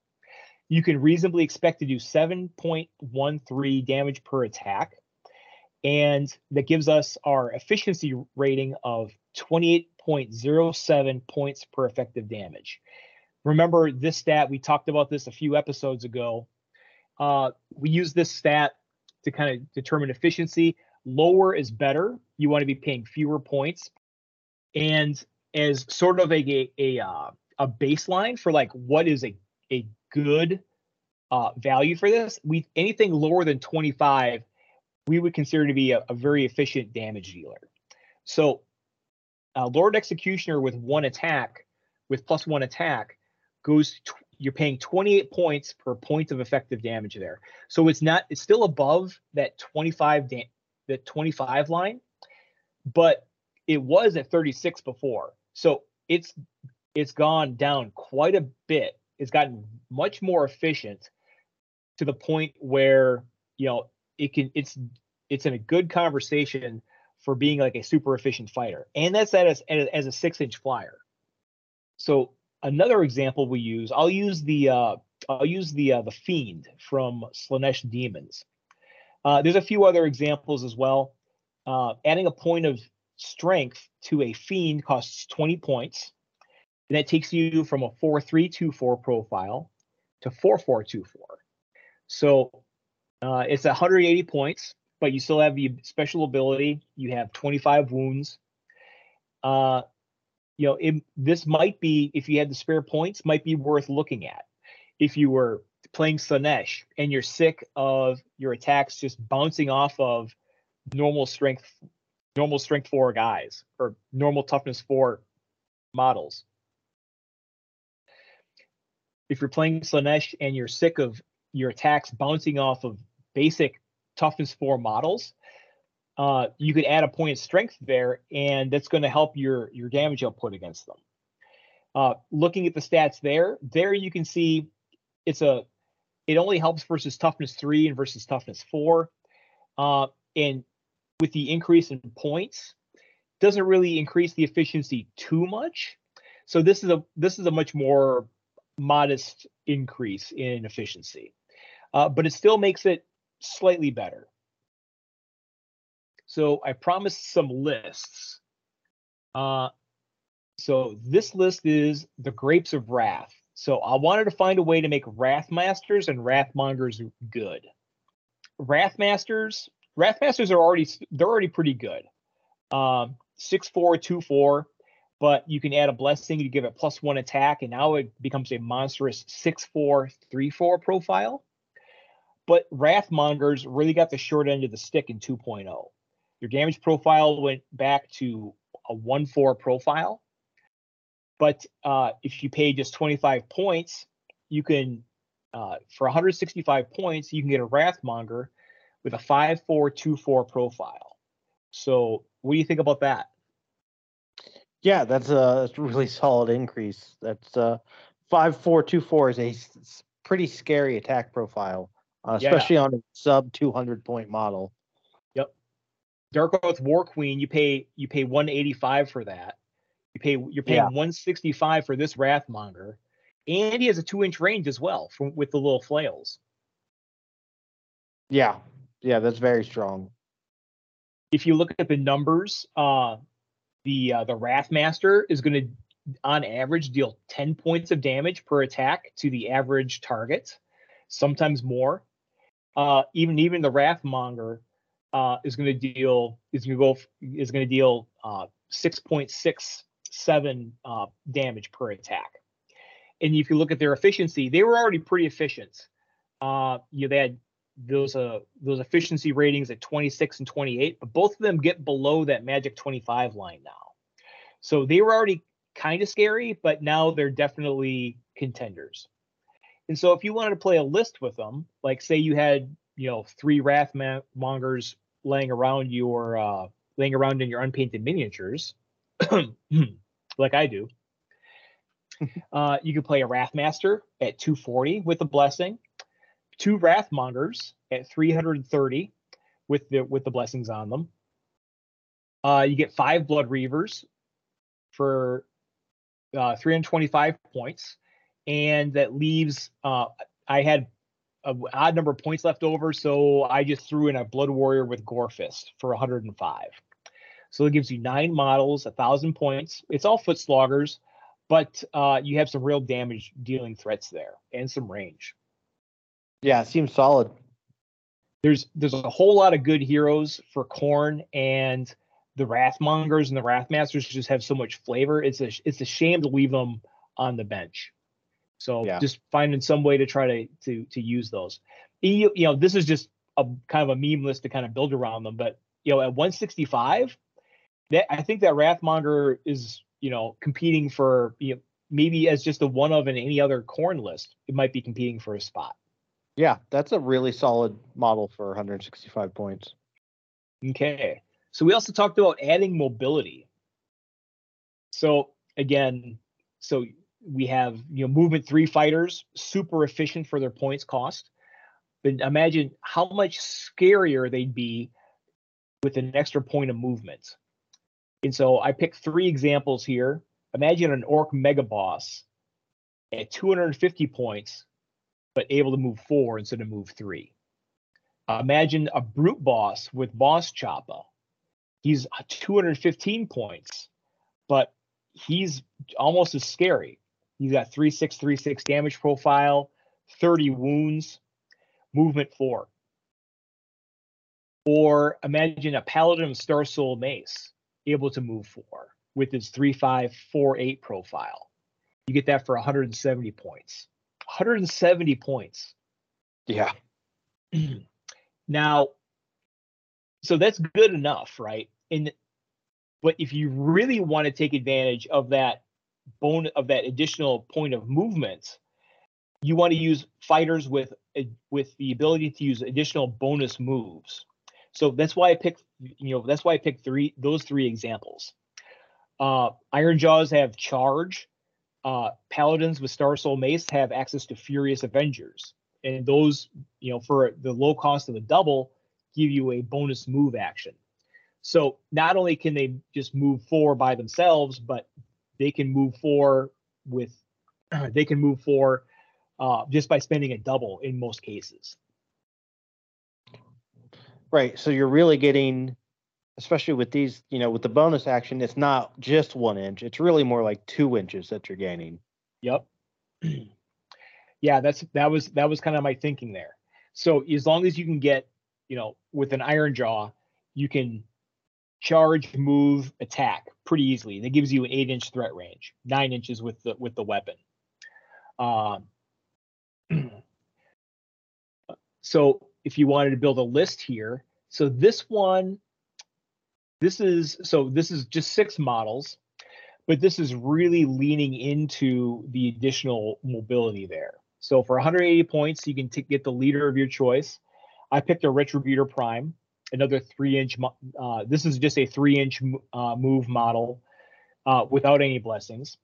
you can reasonably expect to do 7.13 damage per attack. and that gives us our efficiency rating of 28.07 points per effective damage. Remember this stat, we talked about this a few episodes ago. Uh, we use this stat to kind of determine efficiency. Lower is better. You want to be paying fewer points. And as sort of a, a, a, uh, a baseline for like what is a, a good uh, value for this, we anything lower than 25, we would consider to be a, a very efficient damage dealer. So uh, Lord Executioner with one attack, with plus one attack, goes you're paying 28 points per point of effective damage there. So it's not it's still above that 25 da- the 25 line, but it was at 36 before. So it's it's gone down quite a bit. It's gotten much more efficient to the point where you know it can it's it's in a good conversation for being like a super efficient fighter, and that's that as as a six inch flyer. So another example we use, I'll use the uh, I'll use the uh, the fiend from Slaanesh Demons. Uh, there's a few other examples as well. Uh, adding a point of strength to a fiend costs 20 points, and that takes you from a 4324 profile to 4424. So uh, it's 180 points, but you still have the special ability. You have 25 wounds. Uh, you know, it, this might be if you had the spare points, might be worth looking at. If you were playing Slaanesh and you're sick of your attacks just bouncing off of normal strength, normal strength four guys or normal toughness four models. If you're playing Slaanesh and you're sick of your attacks bouncing off of basic toughness four models, uh, you could add a point of strength there, and that's going to help your your damage output against them. Uh, looking at the stats there, there you can see it's a it only helps versus toughness three and versus toughness four, uh, and with the increase in points, doesn't really increase the efficiency too much. So this is a this is a much more modest increase in efficiency, uh, but it still makes it slightly better. So I promised some lists. Uh, so this list is the Grapes of Wrath. So I wanted to find a way to make Wrathmasters and Wrathmongers good. Wrathmasters, Wrathmasters are already they're already pretty good. Um, six four two four, but you can add a blessing to give it plus one attack, and now it becomes a monstrous six four three four profile. But Wrathmongers really got the short end of the stick in 2.0. Your damage profile went back to a 1 4 profile. But uh, if you pay just 25 points, you can, uh, for 165 points, you can get a Wrathmonger with a 5 4 2 4 profile. So, what do you think about that? Yeah, that's a, really solid increase. That's uh, 5 4 2 4 is a pretty scary attack profile, uh, especially yeah. on a sub 200 point model. Yep. Dark Oath War Queen, you pay you pay 185 for that. You pay you're paying yeah. 165 for this Wrathmonger, and he has a two inch range as well from with the little flails. Yeah, yeah, that's very strong. If you look at the numbers, uh, the uh, the Wrathmaster is going to, on average, deal 10 points of damage per attack to the average target, sometimes more. Uh, even even the Wrathmonger uh, is going to deal is going to go is going to deal uh, 6.67 uh, damage per attack. And if you look at their efficiency, they were already pretty efficient. Uh, you know, they had those uh those efficiency ratings at 26 and 28, but both of them get below that magic 25 line now. So they were already kind of scary, but now they're definitely contenders. And so if you wanted to play a list with them, like say you had you know three wrathmongers laying around your uh, laying around in your unpainted miniatures, like I do. Uh, you could play a Wrathmaster at 240 with a blessing, two Wrathmongers at 330 with the with the blessings on them. Uh, you get five Blood Reavers for uh, 325 points, and that leaves. Uh, I had a odd number of points left over, so I just threw in a Blood Warrior with Gore Fist for 105. So it gives you nine models, a thousand points. It's all foot sloggers, but uh, you have some real damage dealing threats there and some range. Yeah, it seems solid. There's there's a whole lot of good heroes for Khorne and the Wrathmongers and the Wrathmasters just have so much flavor. It's a it's a shame to leave them on the bench. So yeah. just finding some way to try to to to use those. You, you know, this is just a kind of a meme list to kind of build around them, but you know, at 165, that I think that Wrathmonger is you know competing for you know maybe as just a one of in any other Khorne list, it might be competing for a spot. Yeah, that's a really solid model for 165 points. Okay. So we also talked about adding mobility. So again, so we have you know movement three fighters, super efficient for their points cost. But imagine how much scarier they'd be with an extra point of movement. And so I picked three examples here. Imagine an orc mega boss at 250 points but able to move four instead of move three. Imagine a brute boss with boss choppa. He's 215 points, but he's almost as scary. He's got 3636 damage profile, 30 wounds, movement four. Or imagine a paladin of Star Soul Mace able to move four with his 3548 profile. You get that for 170 points. 170 points. Yeah. now, so that's good enough, right? And but if you really want to take advantage of that bone of that additional point of movement, you want to use fighters with with the ability to use additional bonus moves. So that's why I picked, you know, that's why I picked three those three examples. Uh, Ironjawz have charge, uh, paladins with Star Soul Mace have access to Furious Avengers, and those, you know, for the low cost of a double, give you a bonus move action. So not only can they just move four by themselves, but they can move four with, they can move four uh, just by spending a double in most cases. Right. So you're really getting especially with these, you know, with the bonus action, it's not just one inch. It's really more like two inches that you're gaining. Yep. yeah, that's that was that was kind of my thinking there. So as long as you can get, you know, with an Ironjaw, you can charge, move, attack pretty easily. That gives you an eight inch threat range, nine inches with the with the weapon. Um, so if you wanted to build a list here, so this one this is so this is just six models, but this is really leaning into the additional mobility there. So for 180 points, you can t- get the leader of your choice. I picked a Retributor Prime, another three inch. Uh, this is just a three inch uh, move model uh, without any blessings.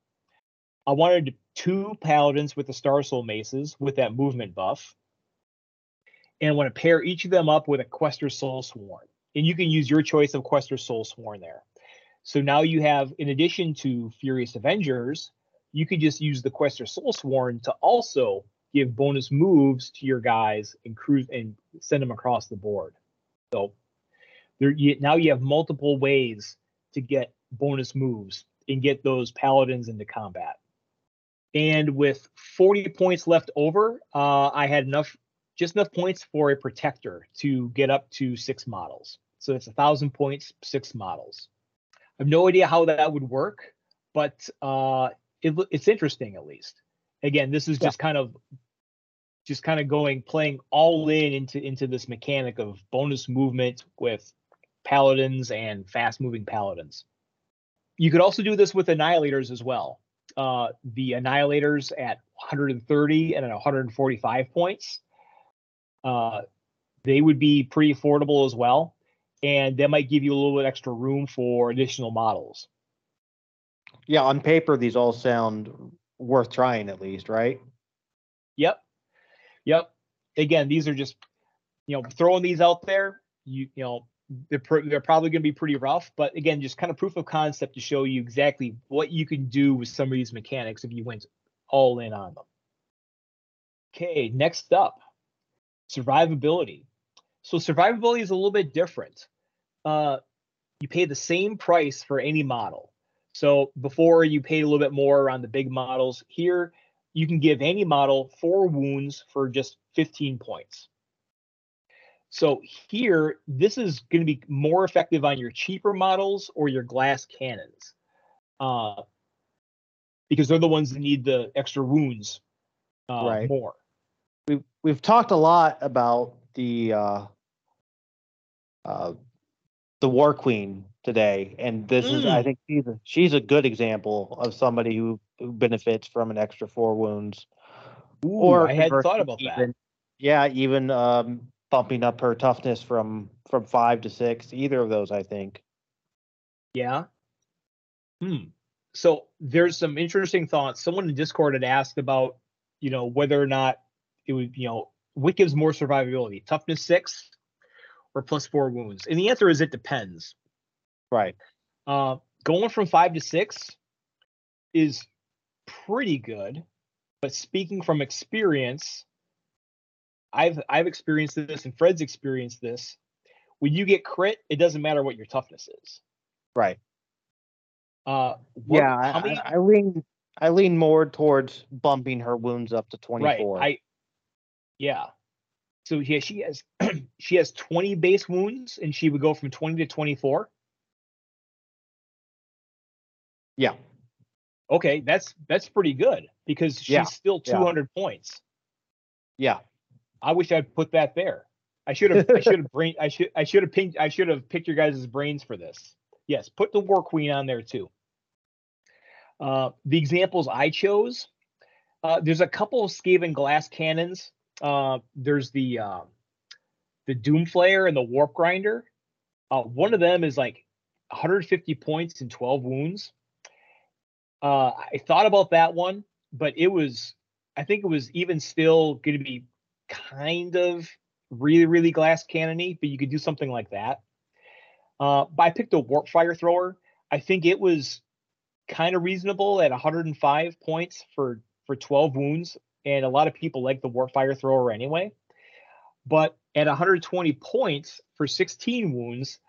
I wanted two paladins with the Star Soul maces with that movement buff. And I want to pair each of them up with a Questor Soul Sworn and you can use your choice of Questor Soul Sworn there. So now you have, in addition to Furious Avengers, you could just use the Questor Soul Sworn to also give bonus moves to your guys and cruise and send them across the board. So there, you, now you have multiple ways to get bonus moves and get those paladins into combat. And with 40 points left over, uh, I had enough, just enough points for a protector to get up to six models. So it's a thousand points, six models. I have no idea how that would work, but uh, it, it's interesting at least. Again, this is just yeah. kind of just kind of going playing all in into into this mechanic of bonus movement with paladins and fast moving paladins. You could also do this with annihilators as well. Uh, the annihilators at 130 and at 145 points, uh, they would be pretty affordable as well and that might give you a little bit extra room for additional models. Yeah, on paper, these all sound worth trying at least, right? Yep. Yep. Again, these are just, you know, throwing these out there. You, you know, they're, pr- they're probably going to be pretty rough, but again, just kind of proof of concept to show you exactly what you can do with some of these mechanics if you went all in on them. Okay, next up, Survivability. So survivability is a little bit different. Uh, you pay the same price for any model. So before you paid a little bit more on the big models. Here, you can give any model four wounds for just 15 points. So here, this is going to be more effective on your cheaper models or your glass cannons, uh, because they're the ones that need the extra wounds uh, Right. more. we've we've talked a lot about the uh, uh, the War Queen today, and this is I Mm. think she's a, she's a good example of somebody who, who benefits from an extra four wounds. Ooh, I hadn't thought about that. Yeah, even um, bumping up her toughness from from five to six. Either of those, I think. Yeah. Hmm. So there's some interesting thoughts. Someone in Discord had asked about, you know, whether or not it would, you know, what gives more survivability, toughness six or plus four wounds? And the answer is it depends. Right. Uh, going from five to six is pretty good, but speaking from experience, I've I've experienced this, and Fred's experienced this. When you get crit, it doesn't matter what your toughness is. Right. Uh, what- Yeah, I, many- I, I lean I lean more towards bumping her wounds up to twenty four. right. I yeah. So yeah, she has she has 20 base wounds, and she would go from 20 to 24. Yeah. Okay, that's that's pretty good because she's Yeah, still yeah. 200 points. Yeah. I wish I'd put that there. I should have. I should have brain. I should. I should have picked. I should have picked your guys' brains for this. Yes, put the War Queen on there too. Uh, the examples I chose. Uh, there's a couple of Skaven glass cannons. Uh, there's the uh, the Doom Flayer and the Warp Grinder. Uh, one of them is like 150 points and 12 wounds. Uh, I thought about that one, but it was. I think it was even still going to be kind of really, really glass cannony, but you could do something like that. Uh, but I picked a warp fire thrower. I think it was kind of reasonable at 105 points for for 12 wounds, and a lot of people like the warp fire thrower anyway. But at 120 points for 16 wounds,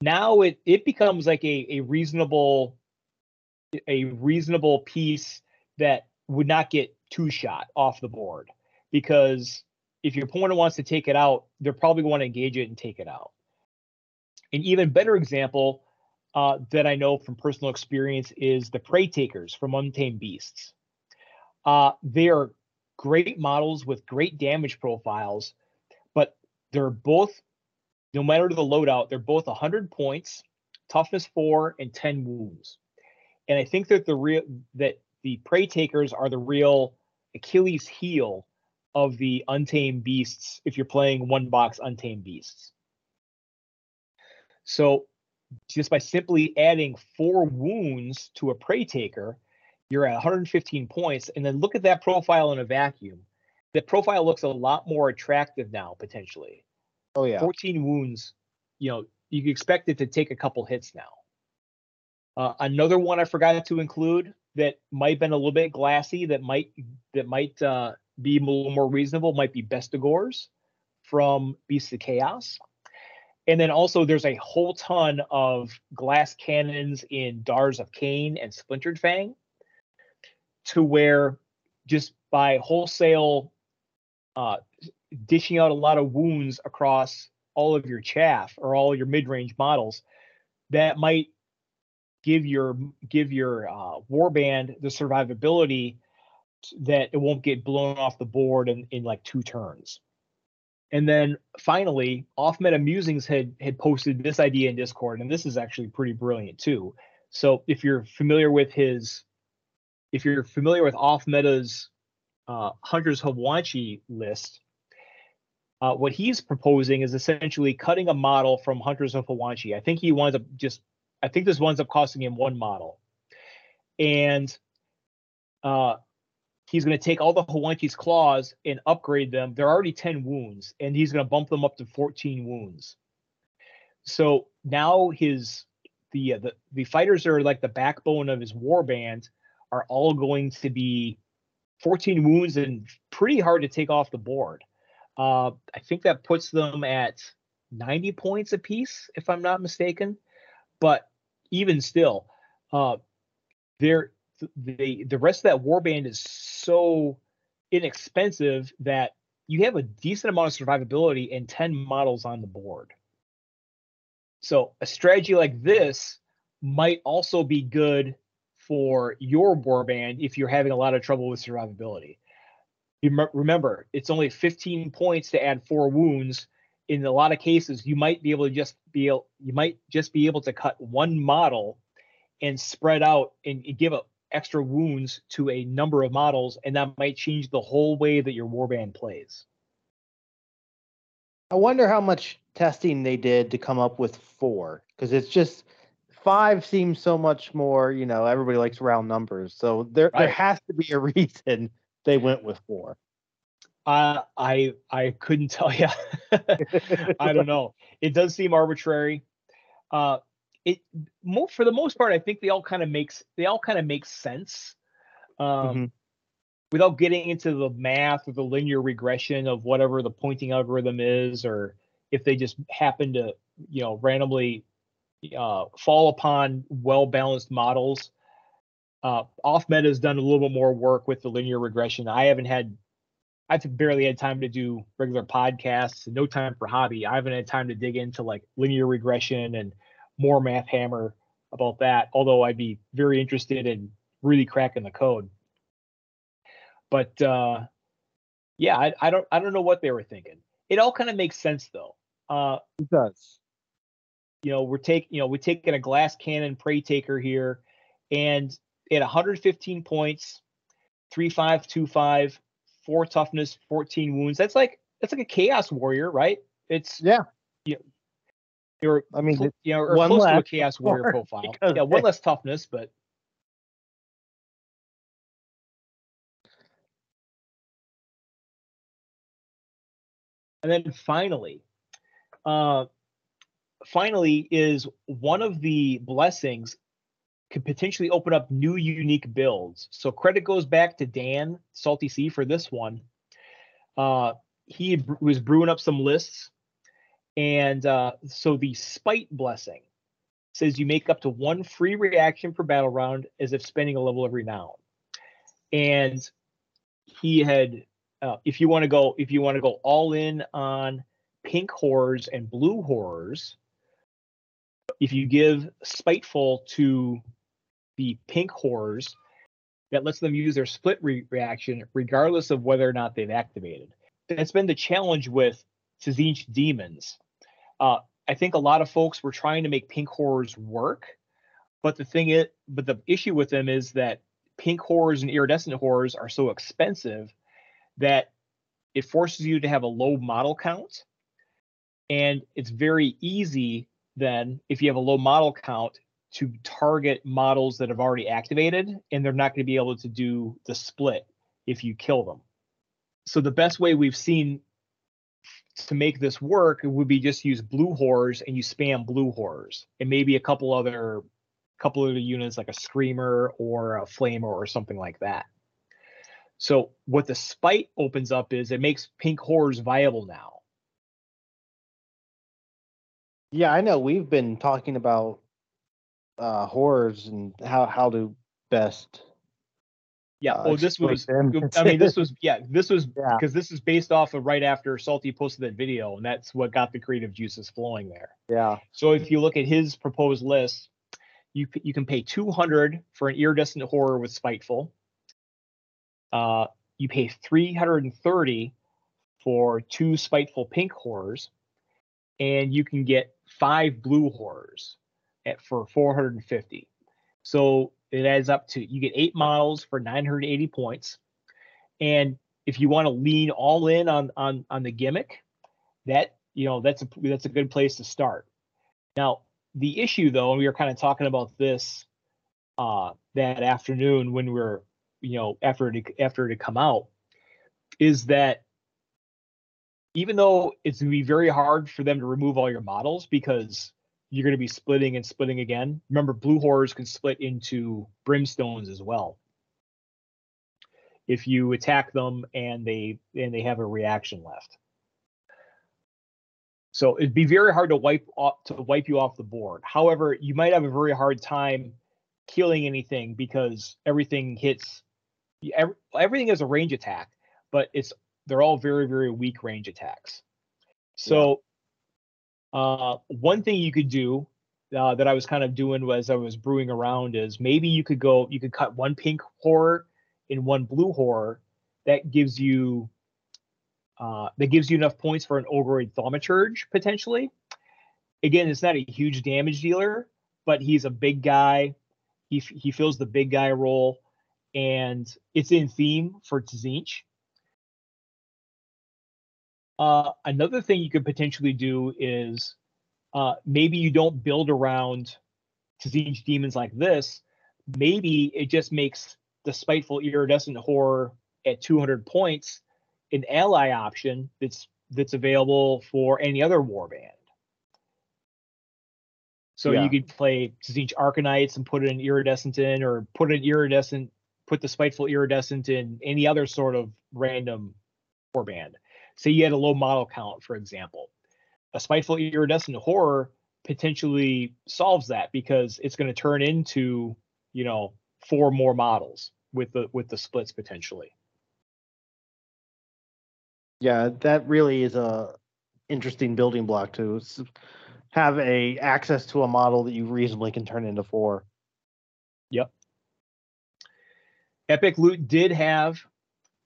now it it becomes like a a reasonable a reasonable piece that would not get two shot off the board because if your opponent wants to take it out, they're probably going to engage it and take it out. An even better example uh, that I know from personal experience is the Prey Takers from Untamed Beasts. Uh, they are great models with great damage profiles, but they're both, no matter the loadout, they're both 100 points, toughness four, and 10 wounds. And I think that the real that the Prey Takers are the real Achilles heel of the Untamed Beasts if you're playing one box Untamed Beasts. So just by simply adding four wounds to a Prey Taker, you're at 115 points. And then look at that profile in a vacuum. That profile looks a lot more attractive now, potentially. Oh yeah. 14 wounds, you know, you expect it to take a couple hits now. Uh, another one I forgot to include that might have been a little bit glassy, that might that might uh, be a little more reasonable, might be Bestigors from Beasts of Chaos. And then also there's a whole ton of glass cannons in Daughters of Khaine and Splintered Fang, to where just by wholesale uh, dishing out a lot of wounds across all of your chaff or all your mid-range models, that might give your give your uh, warband the survivability that it won't get blown off the board in, in like two turns. And then finally, Off Meta Musings had had posted this idea in Discord, and this is actually pretty brilliant too. So if you're familiar with his, if you're familiar with Off Meta's uh, Hunters Huanchi list, uh, what he's proposing is essentially cutting a model from Hunters of Huanchi. I think he winds up just, I think this winds up costing him one model, and uh, he's going to take all the Huanchi's claws and upgrade them. They're already 10 wounds, and he's going to bump them up to 14 wounds. So now his the uh, the the fighters are like the backbone of his warband are all going to be 14 wounds and pretty hard to take off the board. Uh, I think that puts them at 90 points apiece, if I'm not mistaken. But even still, uh, they're the the rest of that warband is so inexpensive that you have a decent amount of survivability and 10 models on the board. So a strategy like this might also be good for your warband if you're having a lot of trouble with survivability. Remember, it's only 15 points to add four wounds. In a lot of cases, you might be able to just be able, you might just be able to cut one model and spread out and, and give a extra wounds to a number of models, and that might change the whole way that your warband plays. I wonder how much testing they did to come up with four, because it's just five seems so much more. You know, everybody likes round numbers, so there right. there has to be a reason they went with four. Uh, I I couldn't tell you. I don't know. It does seem arbitrary. Uh, it for the most part, I think they all kind of makes they all kind of make sense. Um, mm-hmm. Without getting into the math or the linear regression of whatever the pointing algorithm is, or if they just happen to, you know, randomly uh, fall upon well balanced models. Uh, OffMeta has done a little bit more work with the linear regression. I haven't had, I've barely had time to do regular podcasts, no time for hobby. I haven't had time to dig into like linear regression and more math hammer about that, although I'd be very interested in really cracking the code. But uh, yeah, I, I, don't I don't know what they were thinking. It all kind of makes sense though. Uh, it does. You know, we're taking you know we're taking a glass cannon Preytaker here, and at 115 points, three five two five, four toughness, 14 wounds. That's like that's like a chaos warrior, right? It's yeah. You know, you're, I mean, you know, or one close to a chaos warrior profile. Yeah, one less toughness, but and then finally, uh, finally is one of the blessings could potentially open up new unique builds. So credit goes back to Dan Salty Sea for this one. Uh, he was brewing up some lists and uh, so the spite blessing says you make up to one free reaction per battle round as if spending a level of renown. And he had, uh, if you want to go, if you want to go all in on pink horrors and blue horrors, if you give spiteful to the pink horrors, that lets them use their split re- reaction regardless of whether or not they've activated. That's been the challenge with Tzeentch demons uh, I think a lot of folks were trying to make pink horrors work, but the thing is, but the issue with them is that pink horrors and iridescent horrors are so expensive that it forces you to have a low model count, and it's very easy then if you have a low model count to target models that have already activated, and they're not going to be able to do the split if you kill them. So the best way we've seen to make this work, would be just use blue horrors and you spam blue horrors and maybe a couple other couple of units like a screamer or a flamer or something like that. So what the spite opens up is it makes pink horrors viable now. Yeah, I know we've been talking about uh horrors and how how to best yeah. Uh, oh, this was. I mean, this was. Yeah, this was because yeah. this is based off of right after Salty posted that video, and that's what got the creative juices flowing there. Yeah. So if you look at his proposed list, you you can pay 200 for an iridescent horror with spiteful. Uh, you pay 330 for two spiteful pink horrors, and you can get five blue horrors at for 450. So it adds up to you get eight models for 980 points. And if you want to lean all in on on on the gimmick, that you know that's a that's a good place to start. Now the issue though, and we were kind of talking about this uh, that afternoon when we are you know after it after it had come out, is that even though it's gonna be very hard for them to remove all your models because you're going to be splitting and splitting again. Remember, blue horrors can split into brimstones as well. If you attack them and they and they have a reaction left. So it'd be very hard to wipe off to wipe you off the board. However, you might have a very hard time killing anything because everything hits every, everything is a range attack, but it's they're all very very weak range attacks. So. Uh, one thing you could do uh, that I was kind of doing was I was brewing around is maybe you could go you could cut one pink horror in one blue horror that gives you uh, that gives you enough points for an Ogroid Thaumaturge potentially. Again, it's not a huge damage dealer, but he's a big guy. He he fills the big guy role, and it's in theme for Tzeentch. Uh, another thing you could potentially do is uh, maybe you don't build around Tzeentch demons like this. Maybe it just makes the spiteful iridescent horror at 200 points an ally option that's that's available for any other warband. So yeah. you could play Tzeentch Arcanites and put an iridescent in, or put an iridescent, put the spiteful iridescent in any other sort of random warband. Say you had a low model count, for example. A spiteful iridescent horror potentially solves that because it's going to turn into, you know, four more models with the with the splits potentially. Yeah, that really is a interesting building block to have a access to a model that you reasonably can turn into four. Yep. Epic Loot did have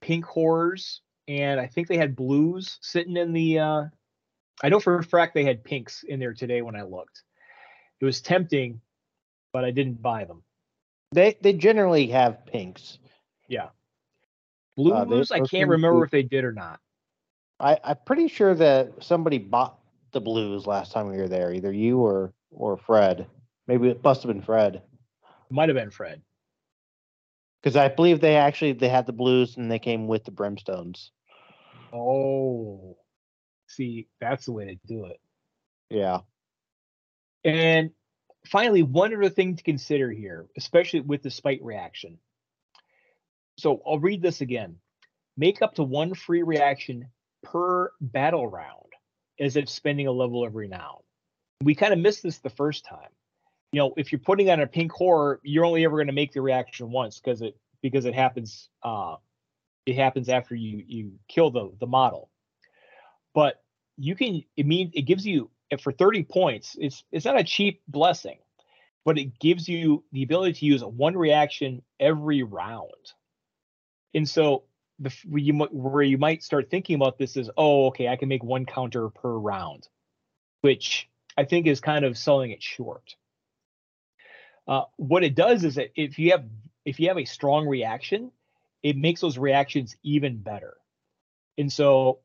pink horrors, and I think they had blues sitting in the. Uh, I know for a fact they had pinks in there today when I looked. It was tempting, but I didn't buy them. They they generally have pinks. Yeah. Blues, uh, I can't remember if they did or not. I, I'm pretty sure that somebody bought the Blues last time we were there, either you or or Fred. Maybe it must have been Fred. Might have been Fred. Because I believe they actually they had the Blues and they came with the Brimstones. Oh, see, that's the way to do it. Yeah. And finally, one other thing to consider here, especially with the spite reaction. So I'll read this again. Make up to one free reaction per battle round as if spending a level of renown. We kind of missed this the first time. You know, if you're putting on a pink horror, you're only ever going to make the reaction once because it because it happens uh it happens after you you kill the the model. But you can it means it gives you for 30 points, it's it's not a cheap blessing, but it gives you the ability to use one reaction every round. And so the you where you might start thinking about this is oh okay I can make one counter per round, which I think is kind of selling it short. Uh, what it does is that if you have if you have a strong reaction, it makes those reactions even better. And so,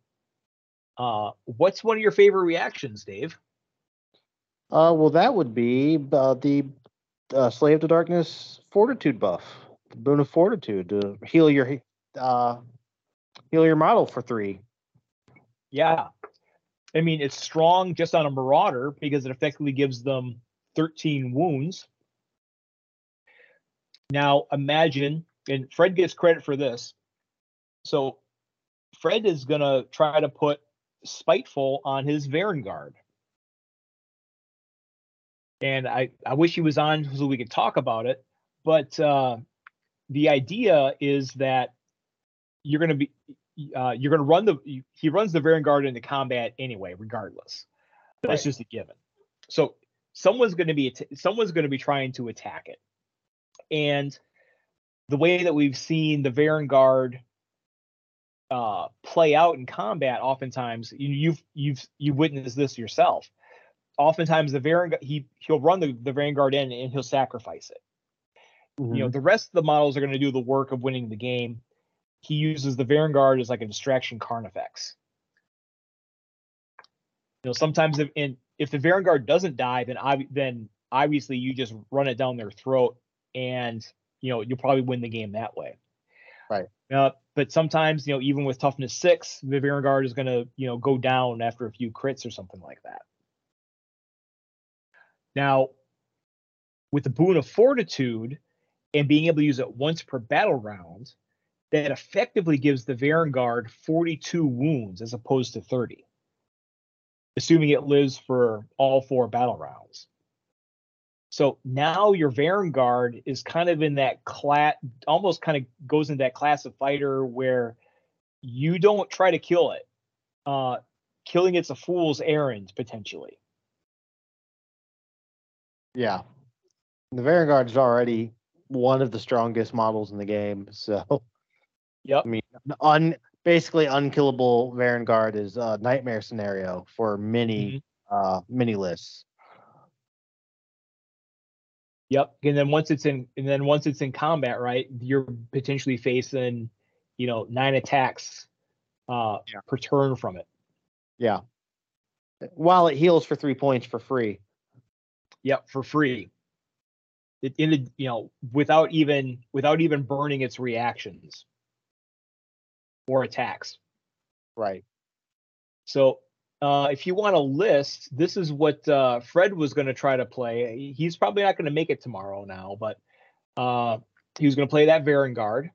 uh, what's one of your favorite reactions, Dave? Uh, well, that would be uh, the uh, Slave to Darkness Fortitude buff, the Boon of Fortitude to heal your uh, heal your model for three. Yeah. I mean, it's strong just on a Marauder because it effectively gives them 13 wounds. Now, imagine, and Fred gets credit for this. So, Fred is going to try to put Spiteful on his Varanguard. And I, I wish he was on so we could talk about it. But uh, the idea is that you're going to be uh, you're going to run the he runs the Varanguard into combat anyway, regardless. That's right. just a given. So someone's going to be someone's going to be trying to attack it, and the way that we've seen the Varanguard uh, play out in combat, oftentimes you, you've you've you witnessed this yourself. Oftentimes the Varanguard he he'll run the the Varanguard in and he'll sacrifice it. Mm-hmm. You know mm-hmm. the rest of the models are going to do the work of winning the game he uses the Varanguard as like a distraction Carnifex. You know, sometimes if in, if the Varanguard doesn't die, then I, then obviously you just run it down their throat, and you know you'll probably win the game that way. Right. Uh, but sometimes you know even with toughness six, the Varanguard is going to you know go down after a few crits or something like that. Now, with the boon of fortitude and being able to use it once per battle round, that effectively gives the Varanguard 42 wounds as opposed to 30. assuming it lives for all four battle rounds. So now your Varanguard is kind of in that class, almost kind of goes in that class of fighter where you don't try to kill it. Uh, killing it's a fool's errand potentially. Yeah. The Varanguard is already one of the strongest models in the game. So, yep. I mean, un, basically unkillable Varanguard is a nightmare scenario for many mm-hmm. uh many lists. Yep. And then once it's in and then once it's in combat, right, you're potentially facing, you know, nine attacks uh yeah. per turn from it. Yeah. While it heals for three points for free. Yep, for free. It in a, you know, without even without even burning its reactions or attacks. Right. So uh, if you want a list, this is what uh, Fred was going to try to play. He's probably not going to make it tomorrow now, but uh, he was going to play that Varanguard.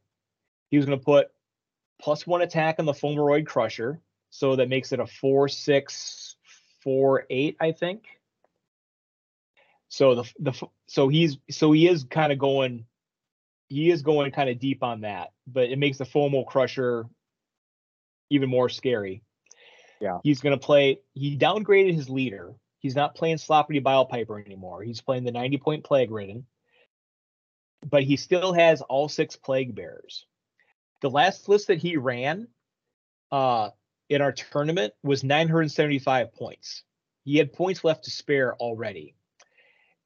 He was going to put plus one attack on the Fomoroid Crusher, so that makes it a four six four eight, I think. So the the so he's so he is kind of going, he is going kind of deep on that, but it makes the Fomo Crusher even more scary. Yeah. He's going to play, he downgraded his leader. He's not playing Sloppity Piper anymore. He's playing the 90 point Plague Ridden, but he still has all six Plague Bearers. The last list that he ran uh, in our tournament was 975 points. He had points left to spare already.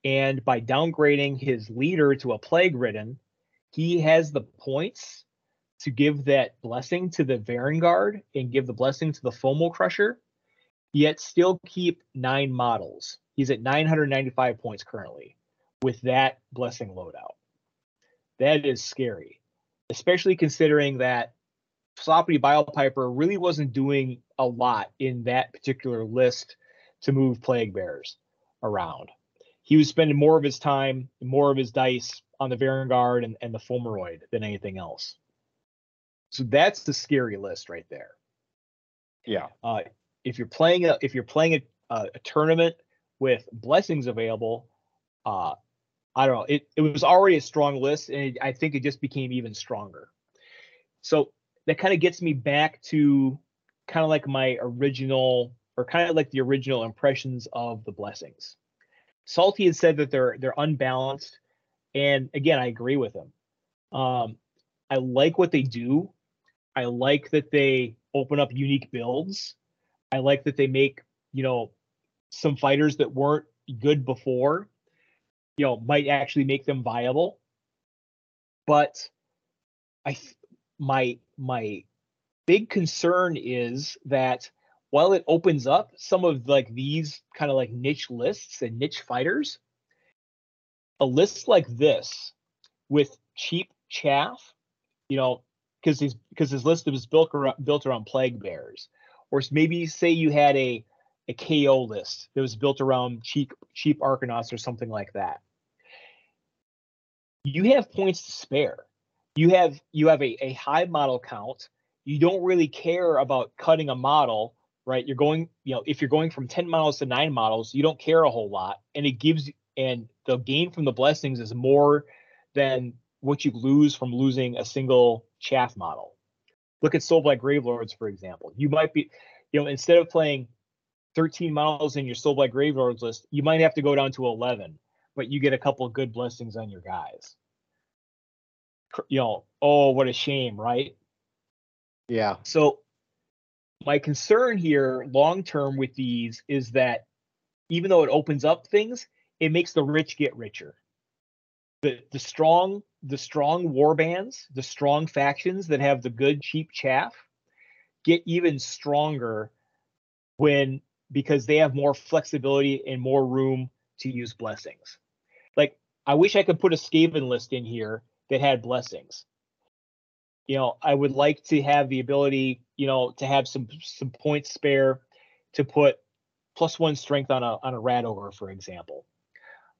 And by downgrading his leader to a Plague Ridden, he has the points to give that blessing to the Varanguard and give the blessing to the Fomo Crusher, yet still keep nine models. He's at 995 points currently with that blessing loadout. That is scary, especially considering that Sloppity Piper really wasn't doing a lot in that particular list to move Plague Bears around. He was spending more of his time, more of his dice on the Varanguard and, and the Fomoroid than anything else. So that's the scary list right there. Yeah. Uh, if you're playing a if you're playing a, a, a tournament with blessings available, uh, I don't know. It it was already a strong list, and it, I think it just became even stronger. So that kind of gets me back to kind of like my original, or kind of like the original impressions of the blessings. Salty had said that they're they're unbalanced, and again, I agree with him. Um, I like what they do, I like that they open up unique builds. I like that they make, you know, some fighters that weren't good before, you know, might actually make them viable. But I my my big concern is that while it opens up some of like these kind of like niche lists and niche fighters, a list like this with cheap chaff, you know, because his because his list was built around, built around plague bears, or maybe say you had a a KO list that was built around cheap cheap Arkanauts or something like that. You have points to spare. You have you have a, a high model count. You don't really care about cutting a model, right? You're going, you know, if you're going from 10 models to nine models, you don't care a whole lot. And it gives and the gain from the blessings is more than what you lose from losing a single chaff model. Look at Soulblight Gravelords, for example. You might be, you know, instead of playing 13 models in your Soulblight Gravelords list, you might have to go down to 11, but you get a couple of good blessings on your guys. You know, oh, what a shame, right? Yeah. So my concern here long term with these is that even though it opens up things, it makes the rich get richer. The the strong the strong war bands, the strong factions that have the good cheap chaff, get even stronger when because they have more flexibility and more room to use blessings. Like I wish I could put a Skaven list in here that had blessings. You know, I would like to have the ability, you know, to have some some points spare to put plus one strength on a on a rat ogre, for example.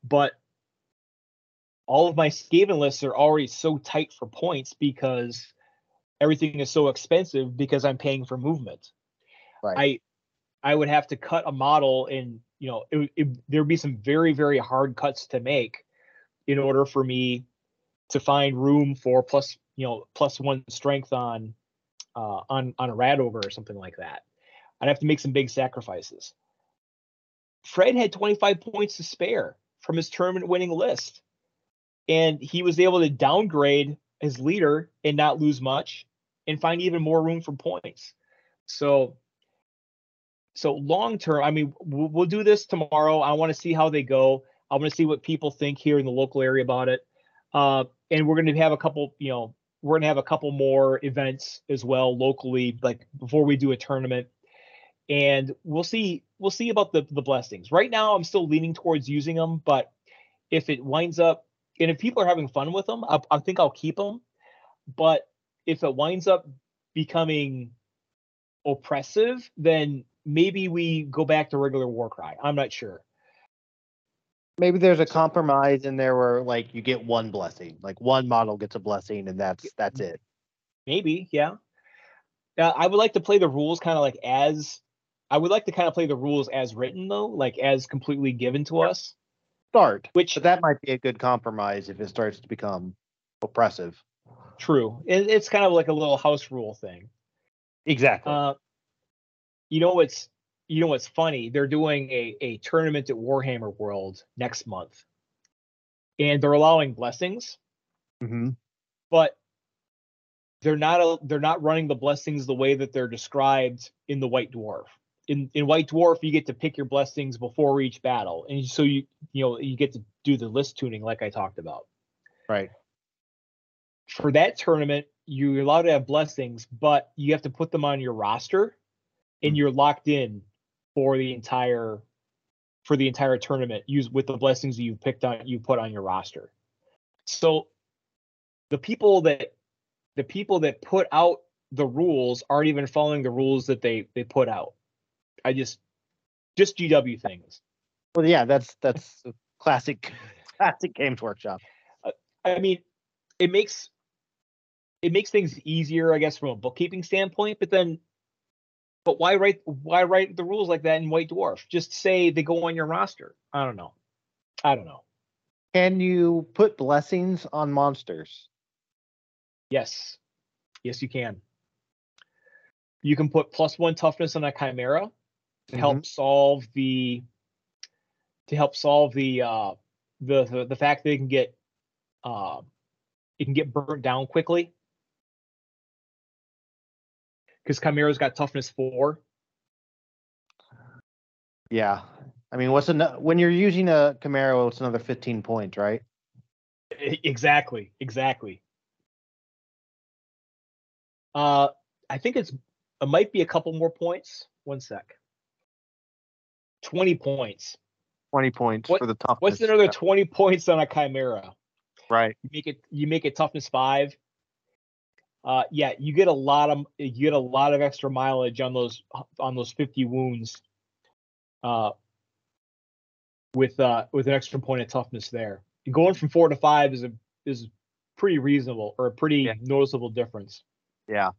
But all of my Skaven lists are already so tight for points because everything is so expensive because I'm paying for movement. Right. I I would have to cut a model and you know it, it, there'd be some very very hard cuts to make in order for me to find room for plus you know plus one strength on uh, on on a rat ogre or something like that. I'd have to make some big sacrifices. Fred had 25 points to spare from his tournament winning list, and he was able to downgrade his leader and not lose much, and find even more room for points. So so long term, I mean, we'll, we'll do this tomorrow. I want to see how they go. I want to see what people think here in the local area about it. Uh, and we're going to have a couple, you know, we're going to have a couple more events as well locally, like before we do a tournament. And we'll see, we'll see about the the blessings. Right now, I'm still leaning towards using them, but if it winds up, and if people are having fun with them, I, I think I'll keep them. But if it winds up becoming oppressive, then maybe we go back to regular Warcry. I'm not sure. Maybe there's a compromise in there where like you get one blessing, like one model gets a blessing, and that's that's it. Maybe, yeah. Now, I would like to play the rules kind of like as I would like to kind of play the rules as written though, like as completely given to us. Start, Which but that might be a good compromise if it starts to become oppressive. true. It, it's kind of like a little house rule thing. Exactly. Uh, you know what's you know what's funny? They're doing a a tournament at Warhammer World next month, and they're allowing blessings, hmm but they're not a, they're not running the blessings the way that they're described in the White Dwarf. In in White Dwarf, you get to pick your blessings before each battle, and so you you know you get to do the list tuning like I talked about. Right. For that tournament, you're allowed to have blessings, but you have to put them on your roster, and mm. you're locked in for the entire for the entire tournament. Use with the blessings that you picked on you put on your roster. So the people that the people that put out the rules aren't even following the rules that they they put out. I just just GW things. Well, yeah, that's that's classic classic Games Workshop. Uh, I mean, it makes it makes things easier, I guess, from a bookkeeping standpoint. But then, but why write why write the rules like that in White Dwarf? Just say they go on your roster. I don't know. I don't know. Can you put blessings on monsters? Yes, yes, you can. You can put plus one toughness on a chimera to help solve the to help solve the uh the the, the fact that it can get uh it can get burnt down quickly. Because chimera's got toughness four. Yeah. I mean, what's an, when you're using a chimera, it's another 15 points, right? Exactly exactly. Uh i think it's it might be a couple more points. One sec 20 points 20 points What- for the toughness. what's another 20 points on a chimera Right. you make it you make it toughness five uh yeah you get a lot of you get a lot of extra mileage on those on those 50 wounds uh with uh with an extra point of toughness there going from four to five is a is pretty reasonable or a pretty Yeah. noticeable difference Yeah.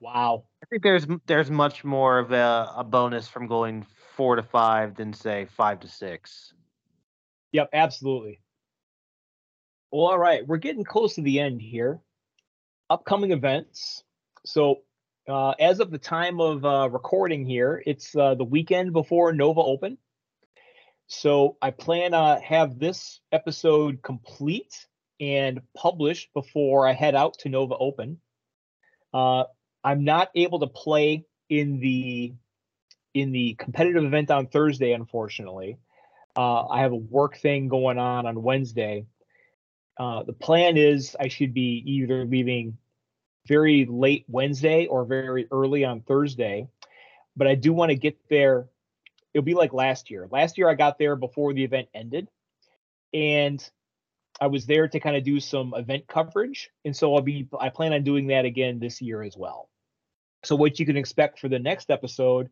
wow I think there's there's much more of a, a bonus from going four to five than say five to six. Yep, absolutely. Well, all right, we're getting close to the end here. Upcoming events. So, uh, as of the time of uh, recording here, it's uh, the weekend before Nova Open. So, I plan to have this episode complete and published before I head out to Nova Open. Uh, I'm not able to play in the in the competitive event on Thursday, unfortunately. Uh, I have a work thing going on on Wednesday. Uh, the plan is I should be either leaving very late Wednesday or very early on Thursday, but I do want to get there. It'll be like last year. Last year I got there before the event ended, and I was there to kind of do some event coverage, and so I'll be. I plan on doing that again this year as well. So what you can expect for the next episode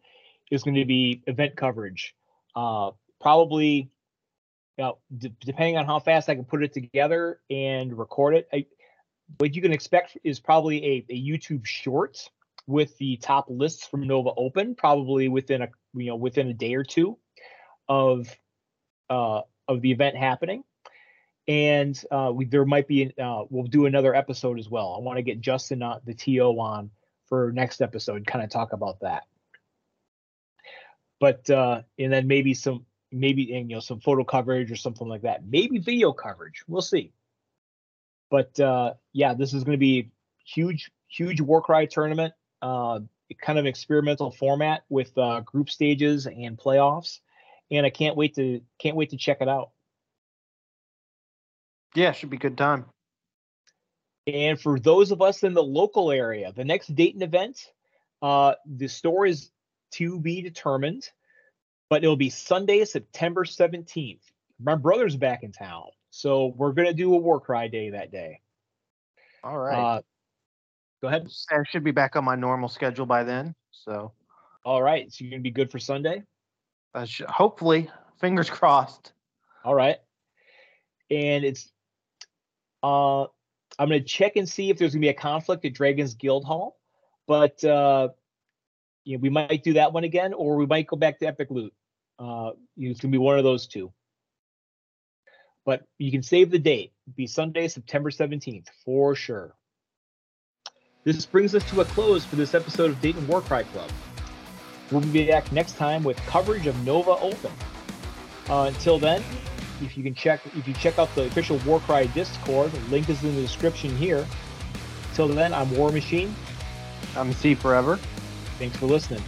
is going to be event coverage. Uh, probably, you know, d- depending on how fast I can put it together and record it. I, what you can expect is probably a, a YouTube short with the top lists from Nova Open, probably within a you know within a day or two of uh, of the event happening. And uh, we there might be uh, we'll do another episode as well. I want to get Justin uh, the TO on for next episode, kind of talk about that. But uh, and then maybe some maybe and, you know some photo coverage or something like that. Maybe video coverage. We'll see. But uh, yeah, this is going to be huge, huge Warcry tournament. Uh, kind of experimental format with uh, group stages and playoffs, and I can't wait to can't wait to check it out. Yeah, should be good time. And for those of us in the local area, the next Dayton event, uh, the store is to be determined, but it'll be Sunday, September 17th. My brother's back in town, so we're gonna do a Warcry day that day. All right. Uh, go ahead. I should be back on my normal schedule by then. So, All right, so you're gonna be good for Sunday. uh, sh- hopefully, fingers crossed. All right. And it's uh I'm gonna check and see if there's gonna be a conflict at Dragon's Guild Hall. But uh you know, we might do that one again, or we might go back to Epic Loot. Uh you it's gonna be one of those two. But you can save the date. It'll be Sunday, September 17th, for sure. This brings us to a close for this episode of Dayton Warcry Club. We'll be back next time with coverage of Nova Open. Uh, until then, if you can check if you check out the official Warcry Discord, link is in the description here. Till then, I'm War Machine. I'm C forever. Thanks for listening.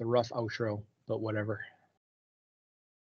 The rough outro, but whatever.